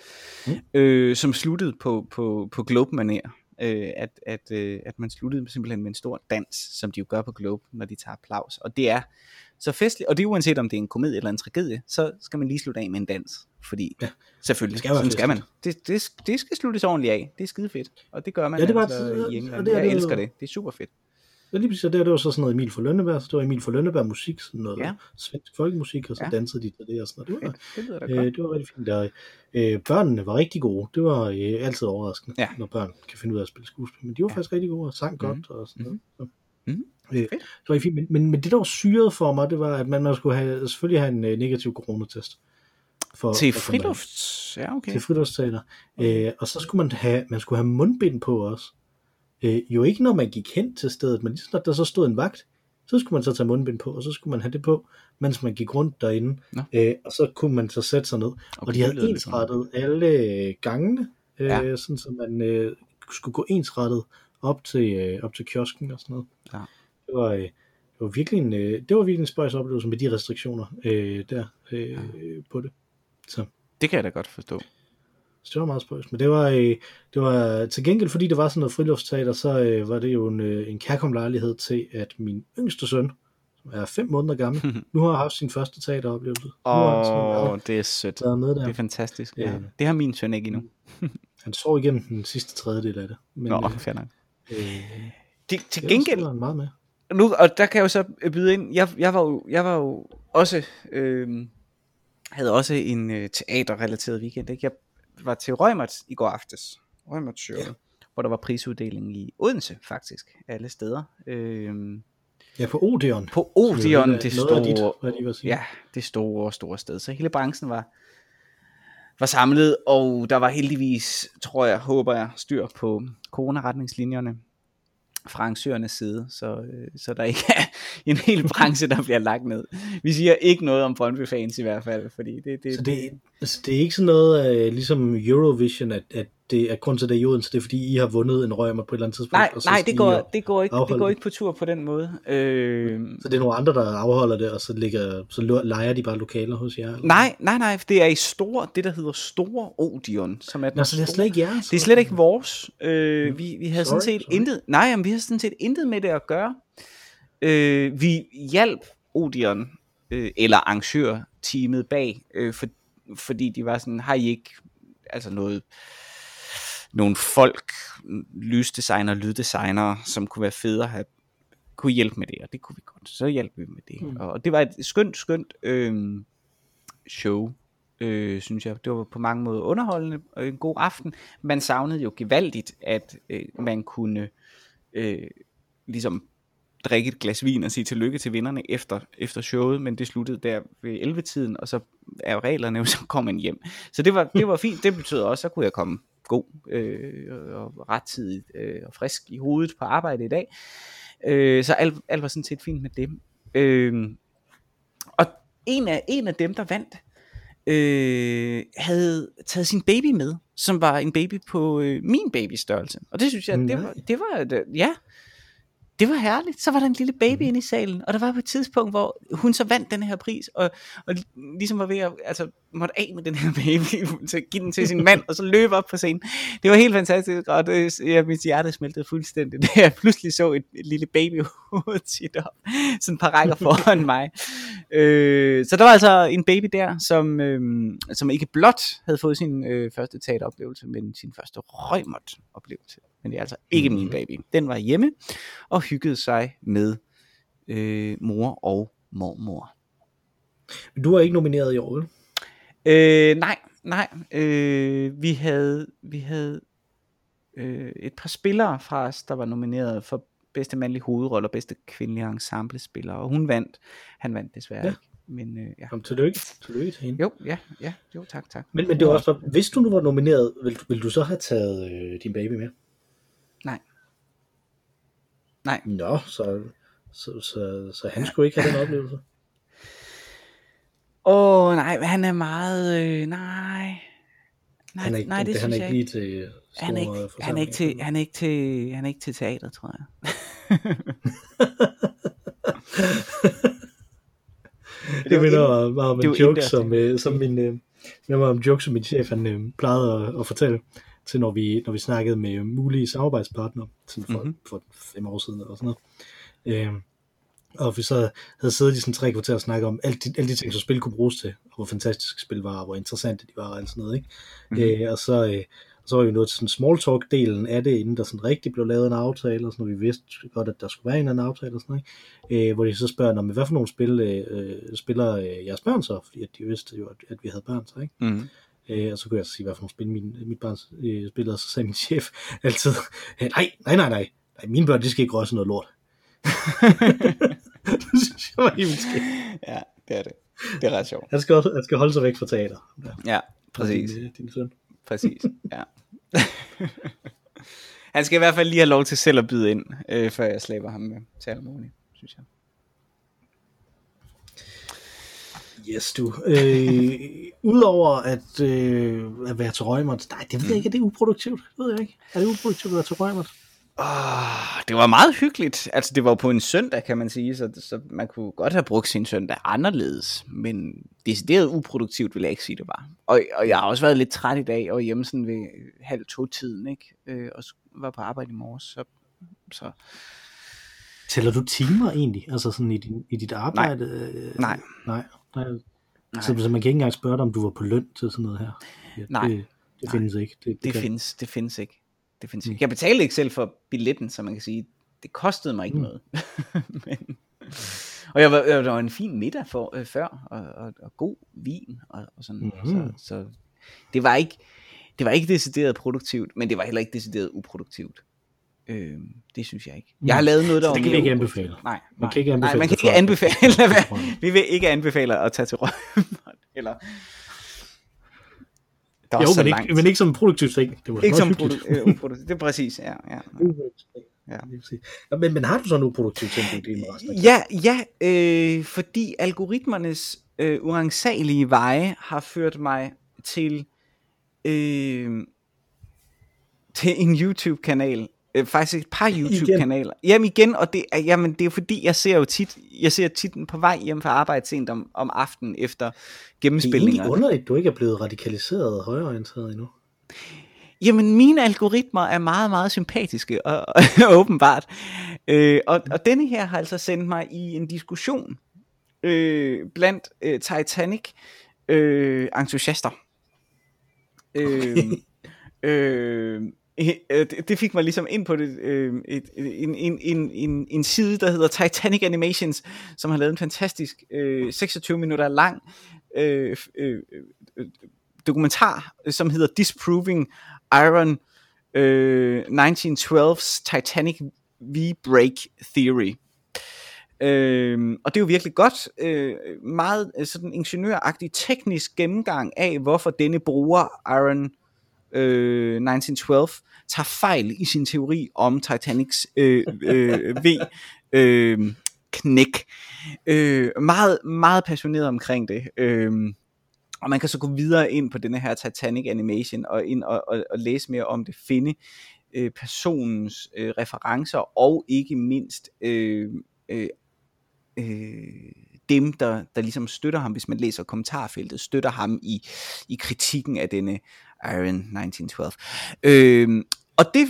Mm. øh, som sluttede på, på, på Globe-manér. Øh, at, at, øh, at man sluttede simpelthen med en stor dans, som de jo gør på Globe, når de tager applaus. Og det er så festligt, og det er uanset om det er en komedie eller en tragedie, så skal man lige slutte af med en dans. Fordi, Ja. selvfølgelig, Det skal skal man. Det, det, det skal sluttes ordentligt af. Det er skide fedt. Og det gør man Ja, det var- altså og i England. det er Jeg det elsker det. Det er super fedt. Ja, lige præcis, og det, det var så sådan noget Emil fra Lønneberg, så det var Emil fra Lønneberg musik, sådan noget Ja. svensk folkemusik, og så Ja. dansede de til det og sådan noget. Det var, Fedt. Det øh, det var rigtig fint. Og, øh, børnene var rigtig gode. Det var øh, altid overraskende, Ja. når børn kan finde ud af at spille skuespil. Men de var Ja. faktisk rigtig gode og sang Mhm. godt og sådan noget. Så. Mhm. Øh, Fedt. det var fint. Men, men, men det, der var syret for mig, det var, at man, man skulle have, selvfølgelig have en øh, negativ coronatest. For, Til for frilufts... Ja, okay. Til friluftsteater. Øh, og så skulle man have, man skulle have mundbind på også. Øh, jo ikke når man gik hen til stedet, men lige så snart der så stod en vagt, så skulle man så tage mundbind på, og så skulle man have det på, mens man gik rundt derinde. Nå. Øh, og så kunne man så sætte sig ned. Okay, og de havde ensrettet alle gangene, øh, Ja. sådan så man øh, skulle gå ensrettet op til, øh, op til kiosken og sådan noget. Ja. Det var, øh, det var virkelig en, øh, det var virkelig en spøjs oplevelse med de restriktioner øh, der øh, ja. på det. Så. Det kan jeg da godt forstå. Så det var meget spøjs. Men det var, øh, det var til gengæld, fordi det var sådan noget friluftsteater, så øh, var det jo en, øh, en kærkom lejlighed til, at min yngste søn, som er fem måneder gammel, [LAUGHS] nu har haft sin første teateroplevelse. Åh, været- det er sødt. med Det der. er fantastisk. Ja. Det har min søn ikke endnu. [LAUGHS] Han sov igennem den sidste tredjedel af det. Men, Nå, øh, fair nok. øh, Det, til det gengæld, var han meget med. nu, og der kan jeg jo så byde ind, jeg, jeg, var, jo, jeg var jo også, øh, havde også en øh, teaterrelateret weekend, ikke? Jeg var til Rømert i går aftes, Rømert show, Ja. hvor der var prisuddeling i Odense faktisk, alle steder. Øh, Ja, på Odeon. på Odeon, det noget af dit, store, hvad de vil sige. ja, det store, store sted. Så hele branchen var, var samlet, og der var heldigvis, tror jeg, håber jeg, styr på coronaretningslinjerne fra arrangørernes side, så, øh, så der ikke er [LAUGHS] en hel branche, der bliver lagt ned. Vi siger ikke noget om Brøndby fans i hvert fald, fordi det, det, Så det, altså, det er ikke sådan noget øh, ligesom Eurovision, at, at det er grund til det er i Odense, det er fordi I har vundet en røg på et eller andet tidspunkt. nej, og så nej, det går, det, går ikke, det går det. ikke på tur på den måde. Øh, Så det er nogle andre, der afholder det, og så, ligger, så leger de bare lokaler hos jer? eller? nej, nej, nej, det er i store, det der hedder Store Odeon, som er Nå, så det er slet ikke jeres? Det er slet ikke vores. Øh, vi, vi havde Sorry, sådan set sorry. intet, nej, jamen, vi havde sådan set intet med det at gøre. Øh, vi hjalp Odeon, øh, eller arrangørteamet bag, øh, for, fordi de var sådan, har I ikke altså noget, nogle folk, lysdesigner, lyddesigner, som kunne være fede at have, kunne hjælpe med det, og det kunne vi godt. Så hjalp vi med det. Mm. Og det var et skønt, skønt øh, show, øh, synes jeg. Det var på mange måder underholdende og en god aften. Man savnede jo gevaldigt, at øh, man kunne øh, ligesom drikke et glas vin og sige tillykke til vinderne efter, efter showet, men det sluttede der ved 11-tiden, og så er reglerne jo, så kommer man hjem. Så det var, det var fint. Det betød også, så kunne jeg komme god øh, og rettidigt øh, og frisk i hovedet på arbejde i dag. Øh, så alt, alt var sådan set fint med det. Øh, og en af, en af dem, der vandt, øh, havde taget sin baby med, som var en baby på øh, min babystørrelse. Og det synes jeg, det Nej. var, det var, ja, det var herligt. Så var der en lille baby inde i salen, og der var på et tidspunkt, hvor hun så vandt den her pris, og, og ligesom var ved at, altså, måtte af med den her baby, [LAUGHS] at give den til sin mand, og så løbe op på scenen. Det var helt fantastisk, og det, ja, mit hjerte smeltede fuldstændig, [LAUGHS] da jeg pludselig så et, et lille babyhoved [LAUGHS] tit op, sådan et par rækker foran mig. Øh, så der var altså en baby der, som, øh, som ikke blot havde fået sin øh, første teateroplevelse, men sin første røgmot oplevelse. Men det er altså ikke min baby. Den var hjemme og hyggede sig med øh, mor og mormor. Du er ikke nomineret i år, vel? Øh, nej, nej. Øh, vi havde, vi havde øh, et par spillere fra os, der var nomineret for bedste mandlige hovedrolle og bedste kvindelige ensemblespiller, og hun vandt. Han vandt desværre Ja. ikke. Men øh, ja. Kom, tillykke. Tillykke til hende. Jo, ja, ja, jo, tak, tak. Men, men det var også bare, hvis du nu var nomineret, vil, vil du så have taget øh, din baby med? Nej. Nej. Nå, så, så, så, så han skulle ikke have den oplevelse. Åh, oh, nej, han er meget, øh, nej. Nej, Han er ikke, nej, det, det, han er ikke jeg lige til øh, han er ikke, han er ikke til, han er ikke til, han er ikke til teater, tror jeg. [LAUGHS] Det var minder mig om det en var joke, som, øh, som min, øh, minder mig om joke, som min chef han, øh, plejede at, at fortælle til, når vi, når vi snakkede med mulige samarbejdspartnere, sådan for, Mhm. mm-hmm. for fem år siden eller sådan noget. Øh, og vi så havde siddet i sådan tre kvarter og snakket om alle de, alle de ting, som spil kunne bruges til, og hvor fantastiske spil var, og hvor interessante de var, og sådan noget. Ikke? Mhm. Mm-hmm. Øh, og så, øh, og så var vi nået til sådan small talk-delen af det, inden der sådan rigtig blev lavet en aftale, og sådan, og vi vidste godt, at der skulle være en eller anden aftale, og sådan noget. Øh, hvor de så spørger, "Nå, men hvad for nogle spil øh, øh, spiller øh, jeres børn så? Fordi at de vidste jo, at, at vi havde børn så, ikke? Mm. Øh, og så kunne jeg så sige, hvad for nogle spil min, mit barn øh, spiller, og så sagde min chef [LAUGHS] altid, "Øh, nej, nej, nej, nej, nej, mine børn, de skal ikke røre sådan noget lort. [LAUGHS] det synes jeg var helt skægt. Ja, det er det. Det er ret sjovt. Han skal, også, han skal holde sig væk fra teater. Ja, Ja, præcis. Din, øh, din søn. Præcis, ja. Han skal i hvert fald lige have lov til selv at byde ind, øh, før jeg slæber ham med til Almoni, synes jeg. Yes, du. Øh, Udover at, øh, at være til røgmert, nej, det ved jeg ikke, er det uproduktivt? Det ved jeg ikke. Er det uproduktivt at være til røgmert? Oh, det var meget hyggeligt. Altså, det var på en søndag, kan man sige, så, så man kunne godt have brugt sin søndag anderledes, men decideret uproduktivt vil jeg ikke sige, det var. Og, og jeg har også været lidt træt i dag, og hjemme sådan ved halv to-tiden, ikke? Øh, og var på arbejde i morges, så... så Tæller du timer egentlig? Altså sådan i, din, i dit arbejde? Øh, nej. Nej. Nej. Nej. Så, så man kan ikke engang spørge dig, om du var på løn til sådan noget her? Ja, Nej. Det, det findes ikke. Det, Det kan- findes, det findes ikke. Det findes Mm. ikke. Jeg betalte ikke selv for billetten, så man kan sige, det kostede mig ikke Mm. noget. [LAUGHS] Men, og jeg var, jeg, var en fin middag for, øh, før, og, og, og god vin, og, og sådan. Mhm. Så, så det var ikke, det var ikke decideret produktivt, men det var heller ikke decideret uproduktivt. Øh, det synes jeg ikke. Jeg har lavet noget, der Så det kan vi ikke anbefale. Nej, Man nej. kan ikke anbefale Nej, man kan ikke anbefale, [LAUGHS] for- vi vil ikke anbefale at tage til Rømørt, eller der er Jo, men langt. ikke, men ikke som en produktiv ting. Det var ikke som produ- øh. Det er præcis, ja. ja. [LAUGHS] Ja. Ja, men, men har du så en uproduktiv ting, Ja, ja øh, fordi algoritmernes øh, uansagelige veje har ført mig til, øh, til en YouTube-kanal. Øh, faktisk et par YouTube-kanaler. Jamen igen, og det er, jamen, det er fordi, jeg ser jo tit, jeg ser tit på vej hjem fra arbejde sent om, om aftenen efter Det er gennemspilninger. egentlig underligt, at du ikke er blevet radikaliseret og højreorienteret endnu. Jamen, mine algoritmer er meget, meget sympatiske, og, [LAUGHS] og åbenbart. Øh, og, og denne her har altså sendt mig i en diskussion øh, blandt øh, Titanic øh, entusiaster. Øh, øh, Øh, øh, det fik mig ligesom ind på det, øh, et, en, en, en, en, en side, der hedder Titanic Animations, som har lavet en fantastisk øh, 26 minutter lang øh, øh, øh, dokumentar, som hedder Disproving Iron øh, 1912's Titanic V-Break Theory. Øh, og det er jo virkelig godt, øh, meget sådan ingeniøragtig teknisk gennemgang af, hvorfor denne bruger Iron øh, 1912 tager fejl i sin teori om Titanics øh, øh, V øh, knæk. Øh, meget, meget passioneret omkring det. Øh, og man kan så gå videre ind på denne her Titanic Animation og ind og, og, og læse mere om det, finde øh, personens øh, referencer og ikke mindst øh, øh, øh, dem, der, der ligesom støtter ham, hvis man læser kommentarfeltet, støtter ham i, i kritikken af denne Iron 1912. Øh, og det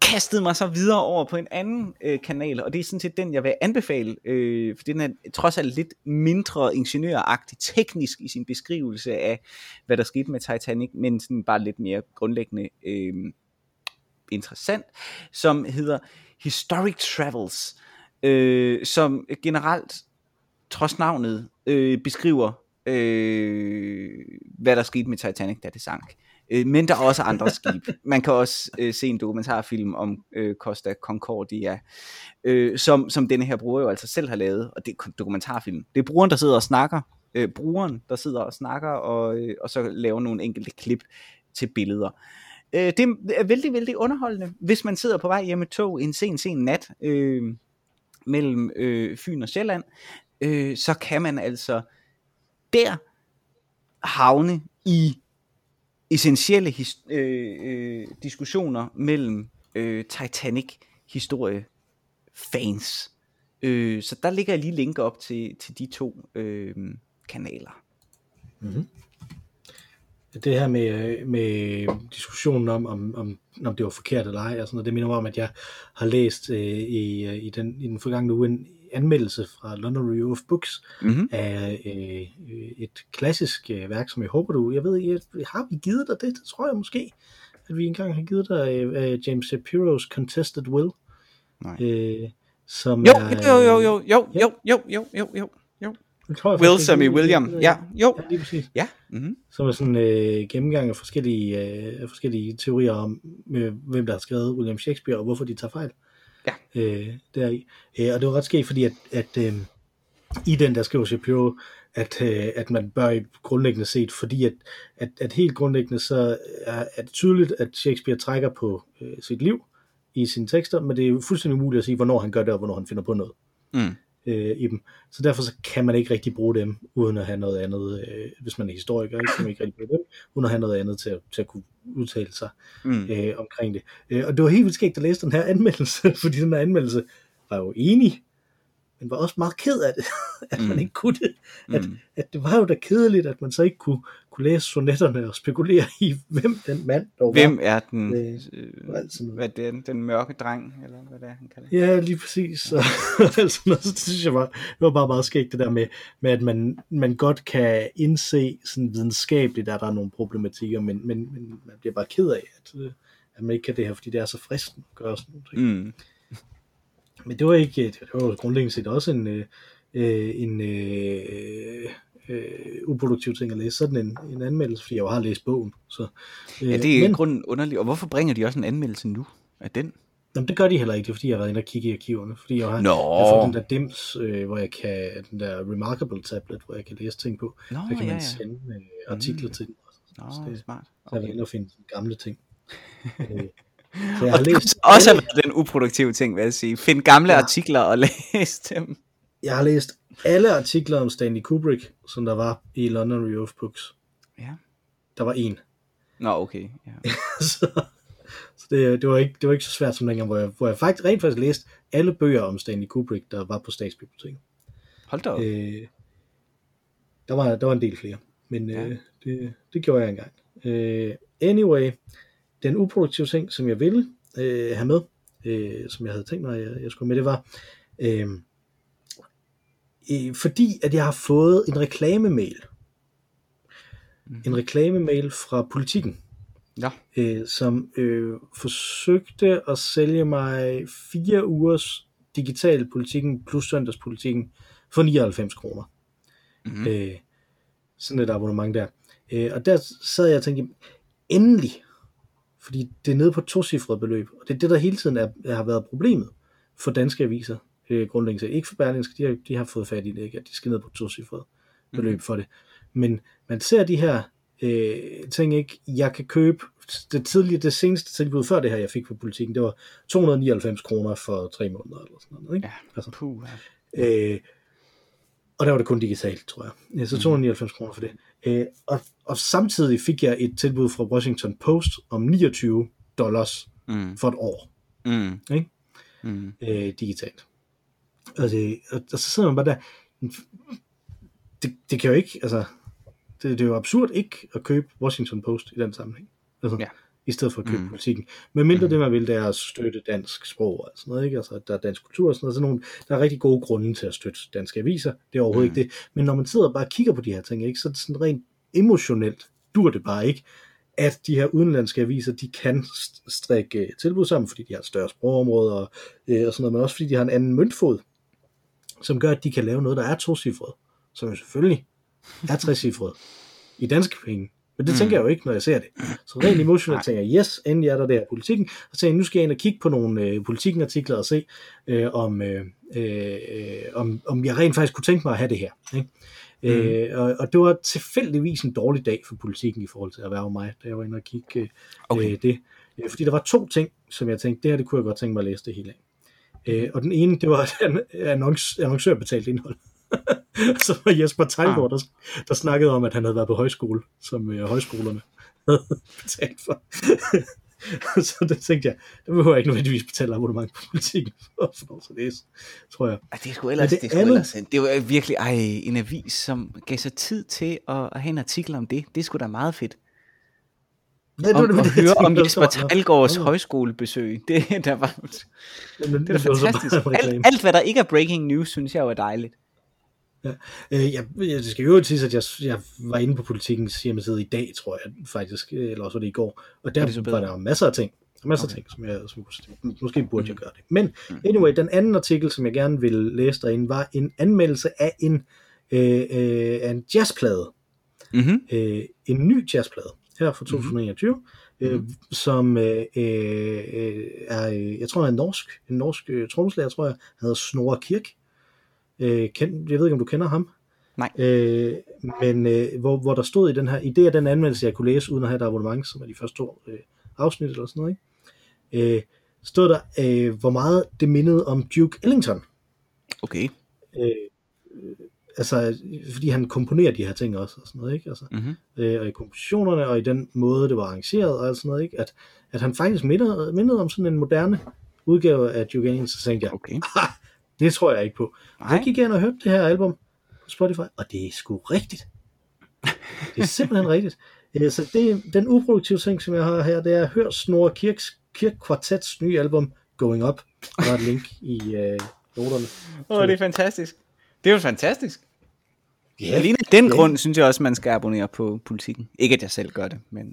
kastede mig så videre over på en anden øh, kanal, og det er sådan set den, jeg vil anbefale, øh, for den er trods alt lidt mindre ingeniøragtig teknisk i sin beskrivelse af, hvad der skete med Titanic, men sådan bare lidt mere grundlæggende øh, interessant, som hedder Historic Travels, øh, som generelt, trods navnet, øh, beskriver, øh, hvad der skete med Titanic, da det sank. Øh, Øh, men der er også andre skibe. Man kan også øh, se en dokumentarfilm om øh, Costa Concordia, øh, som, som denne her bruger jo altså selv har lavet, og det er dokumentarfilm. Det er brugeren, der sidder og snakker, øh, brugeren, der sidder og snakker, og, øh, og så laver nogle enkelte klip til billeder. Øh, det er vældig, vældig underholdende, hvis man sidder på vej hjemme med tog en sen, sen nat øh, mellem øh, Fyn og Sjælland, øh, så kan man altså der havne i essentielle his, øh, øh, diskussioner mellem øh, Titanic historie fans. Øh, så der ligger jeg lige link op til, til de to øh, kanaler. Mm-hmm. Det her med, med diskussionen om, om, om, om det var forkert eller ej, og sådan noget, det minder mig om, at jeg har læst øh, i, øh, i, den, i den forgangne uge en anmeldelse fra London Review of Books Mm-hmm. af øh, et klassisk øh, værk, som jeg håber du, jeg ved ikke, har vi givet dig det? Det tror jeg måske, at vi engang har givet dig øh, James Shapiro's Contested Will. Nej. Øh, som Jo, er, jo, jo, jo, jo, Ja. jo, jo, jo, jo, jo, jo. tror, jeg Will jeg- William. Ja, jo. Ja, lige præcis. Ja. Mm-hmm. Som er sådan en øh, gennemgang af forskellige, øh, forskellige teorier om, øh, hvem der har skrevet William Shakespeare, og hvorfor de tager fejl. Ja. Øh, deri. Øh, og det var ret sket, fordi at, at øh, i den der skriver Shapiro, at, øh, at man bør grundlæggende set, fordi at, at, at helt grundlæggende så er, er det tydeligt, at Shakespeare trækker på øh, sit liv i sine tekster, men det er fuldstændig umuligt at sige, hvornår han gør det, og hvornår han finder på noget Mm. Øh, i dem. Så derfor så kan man ikke rigtig bruge dem, uden at have noget andet, øh, hvis man er historiker, ikke, kan man ikke rigtig bruge dem, uden at have noget andet til at, til at kunne udtale sig Mm. øh, omkring det. Øh, og det var helt vildt skægt at læse den her anmeldelse, [LAUGHS] fordi den her anmeldelse var jo enig, men var også meget ked af det, [LAUGHS] at man Mm. ikke kunne det. At, Mm. at det var jo da kedeligt, at man så ikke kunne, kunne læse sonetterne og spekulere i, hvem den mand dog Hvem var. er den, Øh, øh, alt sådan noget. hvad det er, den mørke dreng, eller hvad det er, han kalder? Ja, lige præcis. [LAUGHS] Så, altså, noget, det synes jeg var, det var bare meget skægt, det der med, med at man, man godt kan indse sådan videnskabeligt, at der er nogle problematikker, men, men, men man bliver bare ked af, at, øh, at man ikke kan det her, fordi det er så fristende at gøre sådan noget. Mm. Men det var ikke, det var grundlæggende set også en, øh, øh, en øh, øh, uproduktiv ting at læse, sådan en, en anmeldelse, fordi jeg jo har læst bogen. Så, øh, Ja, det er men, grunden underligt. Og hvorfor bringer de også en anmeldelse nu af den? jamen, det gør de heller ikke, det er fordi, jeg har været inde og kigge i arkiverne, fordi jeg har, Nå. jeg har fået den der dims, øh, hvor jeg kan, den der Remarkable tablet, hvor jeg kan læse ting på, Nå, så kan ja, man ja. sende øh, artikler Mm. til den. Nå, Så det- smart. Så jeg har været Okay. og finde gamle ting. [LAUGHS] øh, så jeg Og har det læst også været den uproduktive ting, vil jeg sige. Find gamle Ja. artikler og [LAUGHS] læs dem. Jeg har læst alle artikler om Stanley Kubrick, som der var i London Review of Books. Ja. Der var en. Nå, okay. Ja. [LAUGHS] så så det, det, var ikke, det var ikke så svært som dengang, hvor jeg, hvor jeg faktisk rent faktisk læste alle bøger om Stanley Kubrick, der var på Statsbiblioteket. Hold da op. Øh, der, var, der var en del flere, men Ja. øh, det, det gjorde jeg engang. Øh, anyway, den uproduktive ting, som jeg ville øh, have med, øh, som jeg havde tænkt mig, jeg, jeg skulle med, det var, øh, øh, fordi at jeg har fået en reklamemail. Mhm. En reklamemail fra politikken Ja. øh, som øh, forsøgte at sælge mig fire ugers digital politikken plus søndagspolitikken for 99 kroner. Mm-hmm. Øh, sådan et abonnement der. Øh, og der sad jeg og tænkte, endelig, fordi det er nede på et tocifret beløb, og det er det, der hele tiden er, har været problemet for danske aviser, øh, grundlæggende set. Ikke for Berlingske, de har, de har fået fat i det, ikke? at de skal ned på et tocifret beløb Mhm. for det. Men man ser de her øh, ting ikke, jeg kan købe, det tidlige, det seneste tilbud før det her, jeg fik på politikken, det var 299 kroner for tre måneder, eller sådan noget, ikke? Ja. Altså, Puh, ja. Øh, og der var det kun digitalt, tror jeg. Ja, Så 299 kroner for det. Øh, og, og samtidig fik jeg et tilbud fra Washington Post om 29 dollars Mm. for et år Mm. Ikke? Mm. øh, digitalt. Og, det, og, og så sidder man bare der, det, det kan jo ikke, altså, det, det er jo absurd ikke at købe Washington Post i den sammenhæng. Altså, Ja. I stedet for at købe Mm. politikken. Men mindre Mm. det, man vil, det er at støtte dansk sprog og sådan noget, ikke? Altså, der er dansk kultur og sådan noget. Så nogle, der er rigtig gode grunde til at støtte danske aviser. Det er overhovedet Mm. ikke det. Men når man sidder og bare kigger på de her ting, ikke? så er det sådan rent emotionelt, dur det bare ikke, at de her udenlandske aviser, de kan st- strikke tilbud sammen, fordi de har et større sprogområde og, øh, og sådan noget, men også fordi de har en anden møntfod, som gør, at de kan lave noget, der er tocifret, som jo selvfølgelig er trecifret i danske penge. Men det Mm. tænker jeg jo ikke, når jeg ser det. Så rent [CLEARS THROAT] emotionelt tænker jeg, yes, endelig er der der politikken. Og så tænker jeg, nu skal jeg ind og kigge på nogle øh, politikken-artikler og se, øh, om, øh, øh, om, om jeg rent faktisk kunne tænke mig at have det her. Ikke? Mm. Øh, og, og det var tilfældigvis en dårlig dag for politikken i forhold til at være mig, da jeg var inde og kigge øh, Okay. øh, det. Fordi der var to ting, som jeg tænkte, det her det kunne jeg godt tænke mig at læse det hele af. Øh, og den ene, det var an- annonce, annoncørbetalt indhold. [LAUGHS] så var Jesper Tejlgaard, der, der snakkede om, at han havde været på højskole, som øh, højskolerne [LAUGHS] havde betalt for. [LAUGHS] så det tænkte jeg, det behøver jeg ikke nødvendigvis betale abonnement på politikken for til at læse, tror jeg. Ej, det sgu ellers, Men det, det det, sgu andet- ellers, det var virkelig ej, en avis, som gav sig tid til at, at have en artikel om det. Det sgu da meget fedt. Ja, det Om, det, at [LAUGHS] høre om Jesper Nå. højskolebesøg. Det, der var, Men- men det er var fantastisk. Alt, alt, hvad der ikke er breaking news, synes jeg jo er dejligt. Øh, jeg, jeg, det skal jo sige, at jeg, jeg var inde på politikens hjemmeside i dag, tror jeg faktisk, eller også var det i går, og der Er det var der masser af ting, masser af Okay. ting, som jeg, som, måske burde jeg gøre det. Men anyway, den anden artikel, som jeg gerne ville læse derinde, var en anmeldelse af en, øh, øh, af en jazzplade, Mm-hmm. øh, en ny jazzplade her fra 2021, øh, Mhm. som øh, øh, er, øh, jeg tror, han er norsk, en norsk øh, trommeslager, tror jeg, han hedder Snorre Kirk. Øh, kend, jeg ved ikke, om du kender ham? Nej. Øh, men øh, hvor, hvor der stod i den her, i det af den anmeldelse, jeg kunne læse, uden at have et abonnement, som er de første to øh, afsnit eller sådan noget, ikke? Øh, stod der, øh, hvor meget det mindede om Duke Ellington. Okay. Øh, altså, fordi han komponerer de her ting også, og sådan noget, ikke? Altså, Mm-hmm. øh, og i kompositionerne, og i den måde, det var arrangeret, og alt sådan noget, ikke? At, at han faktisk mindede, mindede om sådan en moderne udgave af Duke så tænkte jeg, Okay. ah, det tror jeg ikke på. Så Nej. jeg gik ind og hørte det her album på Spotify, og det er sgu rigtigt. Det er simpelthen [LAUGHS] rigtigt. Øh, Så det, den uproduktive ting, som jeg har her, det er, hør Snorre Kirks, Kirk Quartets nye album, Going Up. Der er et link i øh, noterne. Åh, oh, det er fantastisk. Det er jo fantastisk. Ja, Alene af den ja. grund, synes jeg også, man skal abonnere på politikken. Ikke at jeg selv gør det, men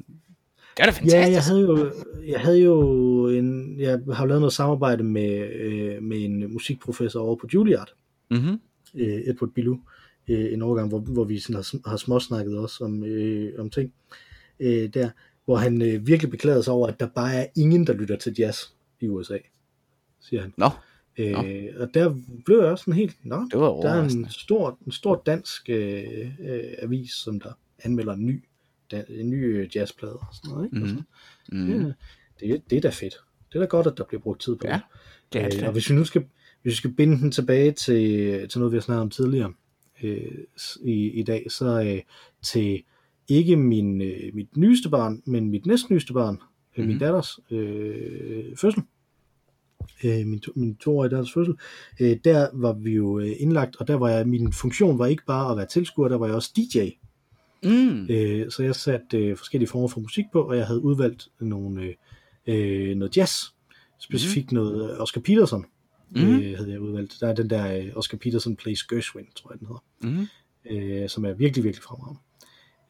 det er da fantastisk. Ja, jeg havde jo, jeg havde jo en, jeg har lavet noget samarbejde med, øh, med en musikprofessor over på Juilliard, Mm-hmm. øh, Edward Bilou, øh, en overgang, hvor, hvor vi sådan har, har småsnakket også om, øh, om ting øh, der, hvor han øh, virkelig beklagede sig over, at der bare er ingen, der lytter til jazz i USA, siger han. Nå, Øh, og der blev jeg også sådan helt, nå, det var der er en stor, en stor dansk øh, øh, avis, som der anmelder en ny, da, en ny øh, jazzplade og sådan noget. Ikke? Mhm. Mm. Mm. Det, det, det er da fedt. Det er da godt, at der bliver brugt tid på Ja, det. er det Øh, og hvis vi nu skal, hvis vi skal binde den tilbage til, til noget, vi har snakket om tidligere øh, i, i dag, så øh, til ikke min, øh, mit nyeste barn, men mit næstnyeste barn, øh, min Mhm. datters øh, fødsel, øh, min, to, min toårige datters fødsel, øh, der var vi jo øh, indlagt, og der var jeg, min funktion var ikke bare at være tilskuer, der var jeg også DJ. Mm. Øh, så jeg satte øh, forskellige former for musik på, og jeg havde udvalgt nogle, øh, øh, noget jazz, specifikt mm. noget øh, Oscar Peterson, mm. Mhm. øh, havde jeg udvalgt. Der er den der øh, Oscar Peterson Plays Gershwin, tror jeg den hedder, Mm. øh, som er virkelig, virkelig fremragende.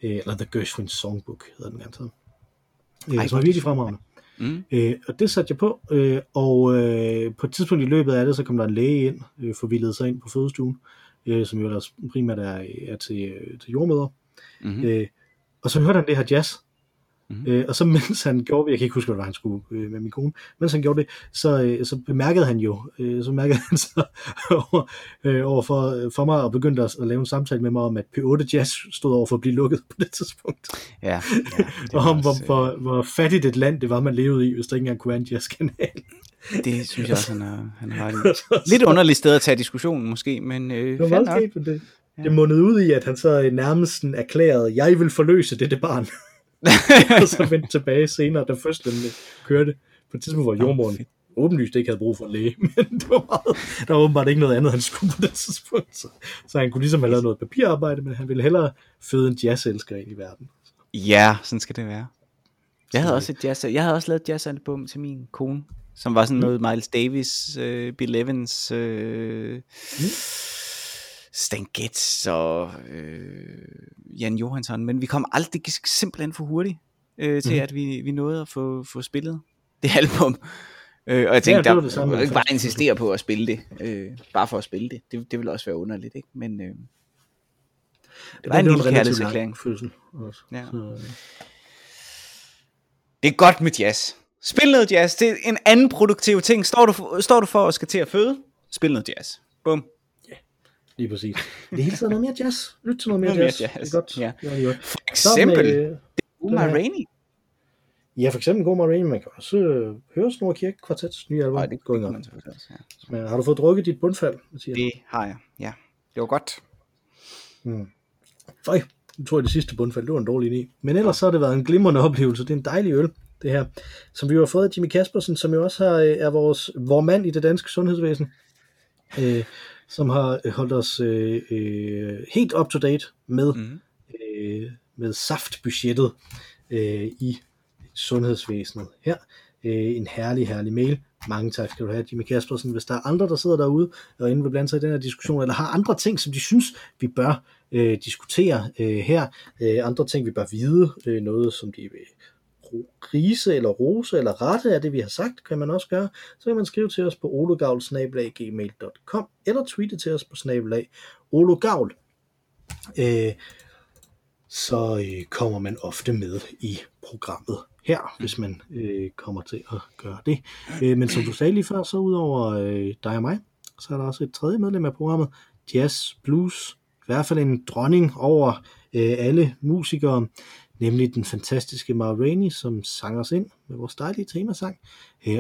Øh, eller The Gershwin Songbook hedder den ganske. Øh, Ej, som er virkelig fremragende. Mm. Øh, og det satte jeg på, øh, og øh, på et tidspunkt i løbet af det, så kom der en læge ind, øh, forvildede sig ind på fødestuen, øh, som jo ellers primært er, er til, øh, til jordmøder. Mm. Øh, og så hørte han det her jazz. Mhm. Øh, og så mens han gjorde det, jeg kan ikke huske, hvad det var, han skulle øh, med min kone, mens han gjorde det, så, øh, så bemærkede han jo, øh, så bemærkede han [LAUGHS] så over, øh, over for, for mig og begyndte at, at lave en samtale med mig om, at P8 Jazz stod over for at blive lukket på det tidspunkt. Ja, ja. [LAUGHS] det og om, hvor, også, øh, hvor, hvor fattigt et land det var, man levede i, hvis der ikke engang kunne være en jazzkanal. Det synes jeg også, han har, han har et [LAUGHS] lidt underligt sted at tage diskussionen måske, men øh, Det var meget nok. det, det mundede ud i, at han så øh, nærmest erklærede, jeg vil forløse dette barn. Og [LAUGHS] så vendte tilbage senere, da fødslen øh, kørte. På et tidspunkt, hvor jordmoren åbenlyst ikke havde brug for en læge, [LAUGHS] men det var meget, der var åbenbart ikke noget andet, han skulle på det tidspunkt. Så, så han kunne ligesom have lavet noget papirarbejde, men han ville hellere føde en jazzelsker ind i verden. Ja, sådan skal det være. Jeg havde Så- også et jazz, jeg havde også lavet et jazzalbum til min kone, som var sådan noget Miles Davis, øh, Bill Evans, øh, Stan Getz og øh, Jan Johansson, men vi kom aldrig, det gik simpelthen for hurtigt øh, til, Mhm. at vi, vi nåede at få, få spillet det album. Øh, og jeg tænkte, det ja, der det samme var med ikke bare første. insistere på at spille det, øh, bare for at spille det. Det, det ville også være underligt, ikke? Men øh, det var Men en lille kærlighedserklæring. fødsel også. Ja. Så, øh, Det er godt med jazz. Spil noget jazz. Det er en anden produktiv ting. Står du, for, står du for at skal til at føde? Spil noget jazz. Bum. Lige præcis. Det er hele tiden noget mere jazz. Lyt til noget mere Noget mere jazz. jazz, Det er godt. ja. Det er godt. For eksempel med, Uma den her- Rainey. Ja, for eksempel God Marine, man kan også øh, høre Snor Kirke Kvartets nye album. Nej, det man selvfølgelig også. Ja. Men har du fået drukket dit bundfald, Mathias? Det har jeg. Ja. Det var godt. Føj, nu tror jeg det sidste bundfald, det var en dårlig idé. Men ellers så har det været en glimrende oplevelse. Det er en dejlig øl, det her. Som vi jo har fået af Jimmy Kaspersen, som jo også har, øh, er vores vor mand i det danske sundhedsvæsen. Øh, som har holdt os øh, øh, helt up to date med, Mhm. øh, med saftbudgettet øh, i sundhedsvæsenet her. Øh, en herlig, herlig mail. Mange tak skal du have, Jimmy Kaspersen. Hvis der er andre, der sidder derude og inde vil blande sig i den her diskussion, eller har andre ting, som de synes, vi bør øh, diskutere øh, her, øh, andre ting, vi bør vide, øh, noget, som de vil rise eller rose eller rette af det, vi har sagt, kan man også gøre, så kan man skrive til os på ologavl.gmail.com eller tweete til os på snabelag ologavl. Øh, så øh, kommer man ofte med i programmet her, hvis man øh, kommer til at gøre det. Øh, men som du sagde lige før, så udover øh, dig og mig, så er der også et tredje medlem af programmet, Jazz Blues, i hvert fald en dronning over øh, alle musikere, nemlig den fantastiske Ma Rainey, som sang os ind med vores dejlige temasang,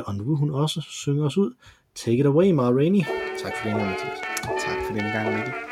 og nu vil hun også synge os ud. Take it away, Ma Rainey. Tak for det, Mathias. Tak for denne gang, Mikkel.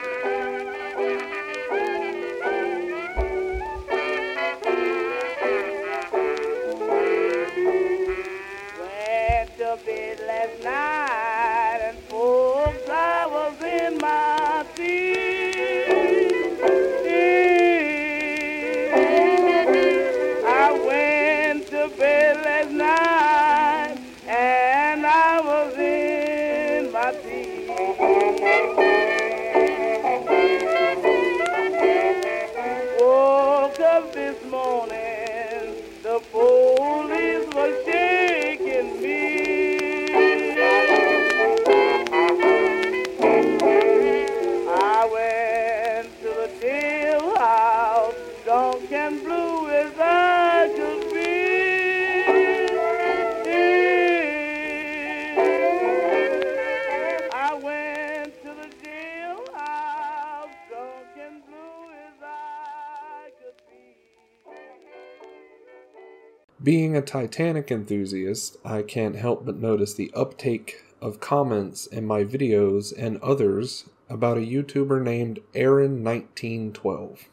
Titanic enthusiast, I can't help but notice the uptake of comments in my videos and others about a YouTuber named Aaron1912.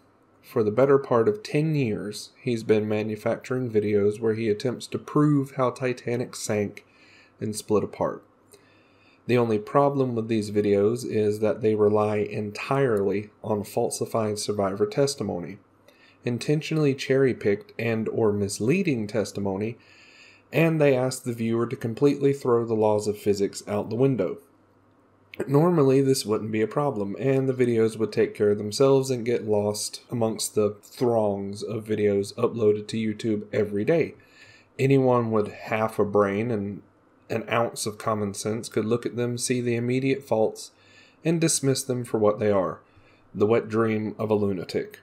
For the better part of 10 years, he's been manufacturing videos where he attempts to prove how Titanic sank and split apart. The only problem with these videos is that they rely entirely on falsified survivor testimony, intentionally cherry-picked and or misleading testimony, and they ask the viewer to completely throw the laws of physics out the window. Normally, this wouldn't be a problem, and the videos would take care of themselves and get lost amongst the throngs of videos uploaded to YouTube every day. Anyone with half a brain and an ounce of common sense could look at them, see the immediate faults, and dismiss them for what they are the wet dream of a lunatic.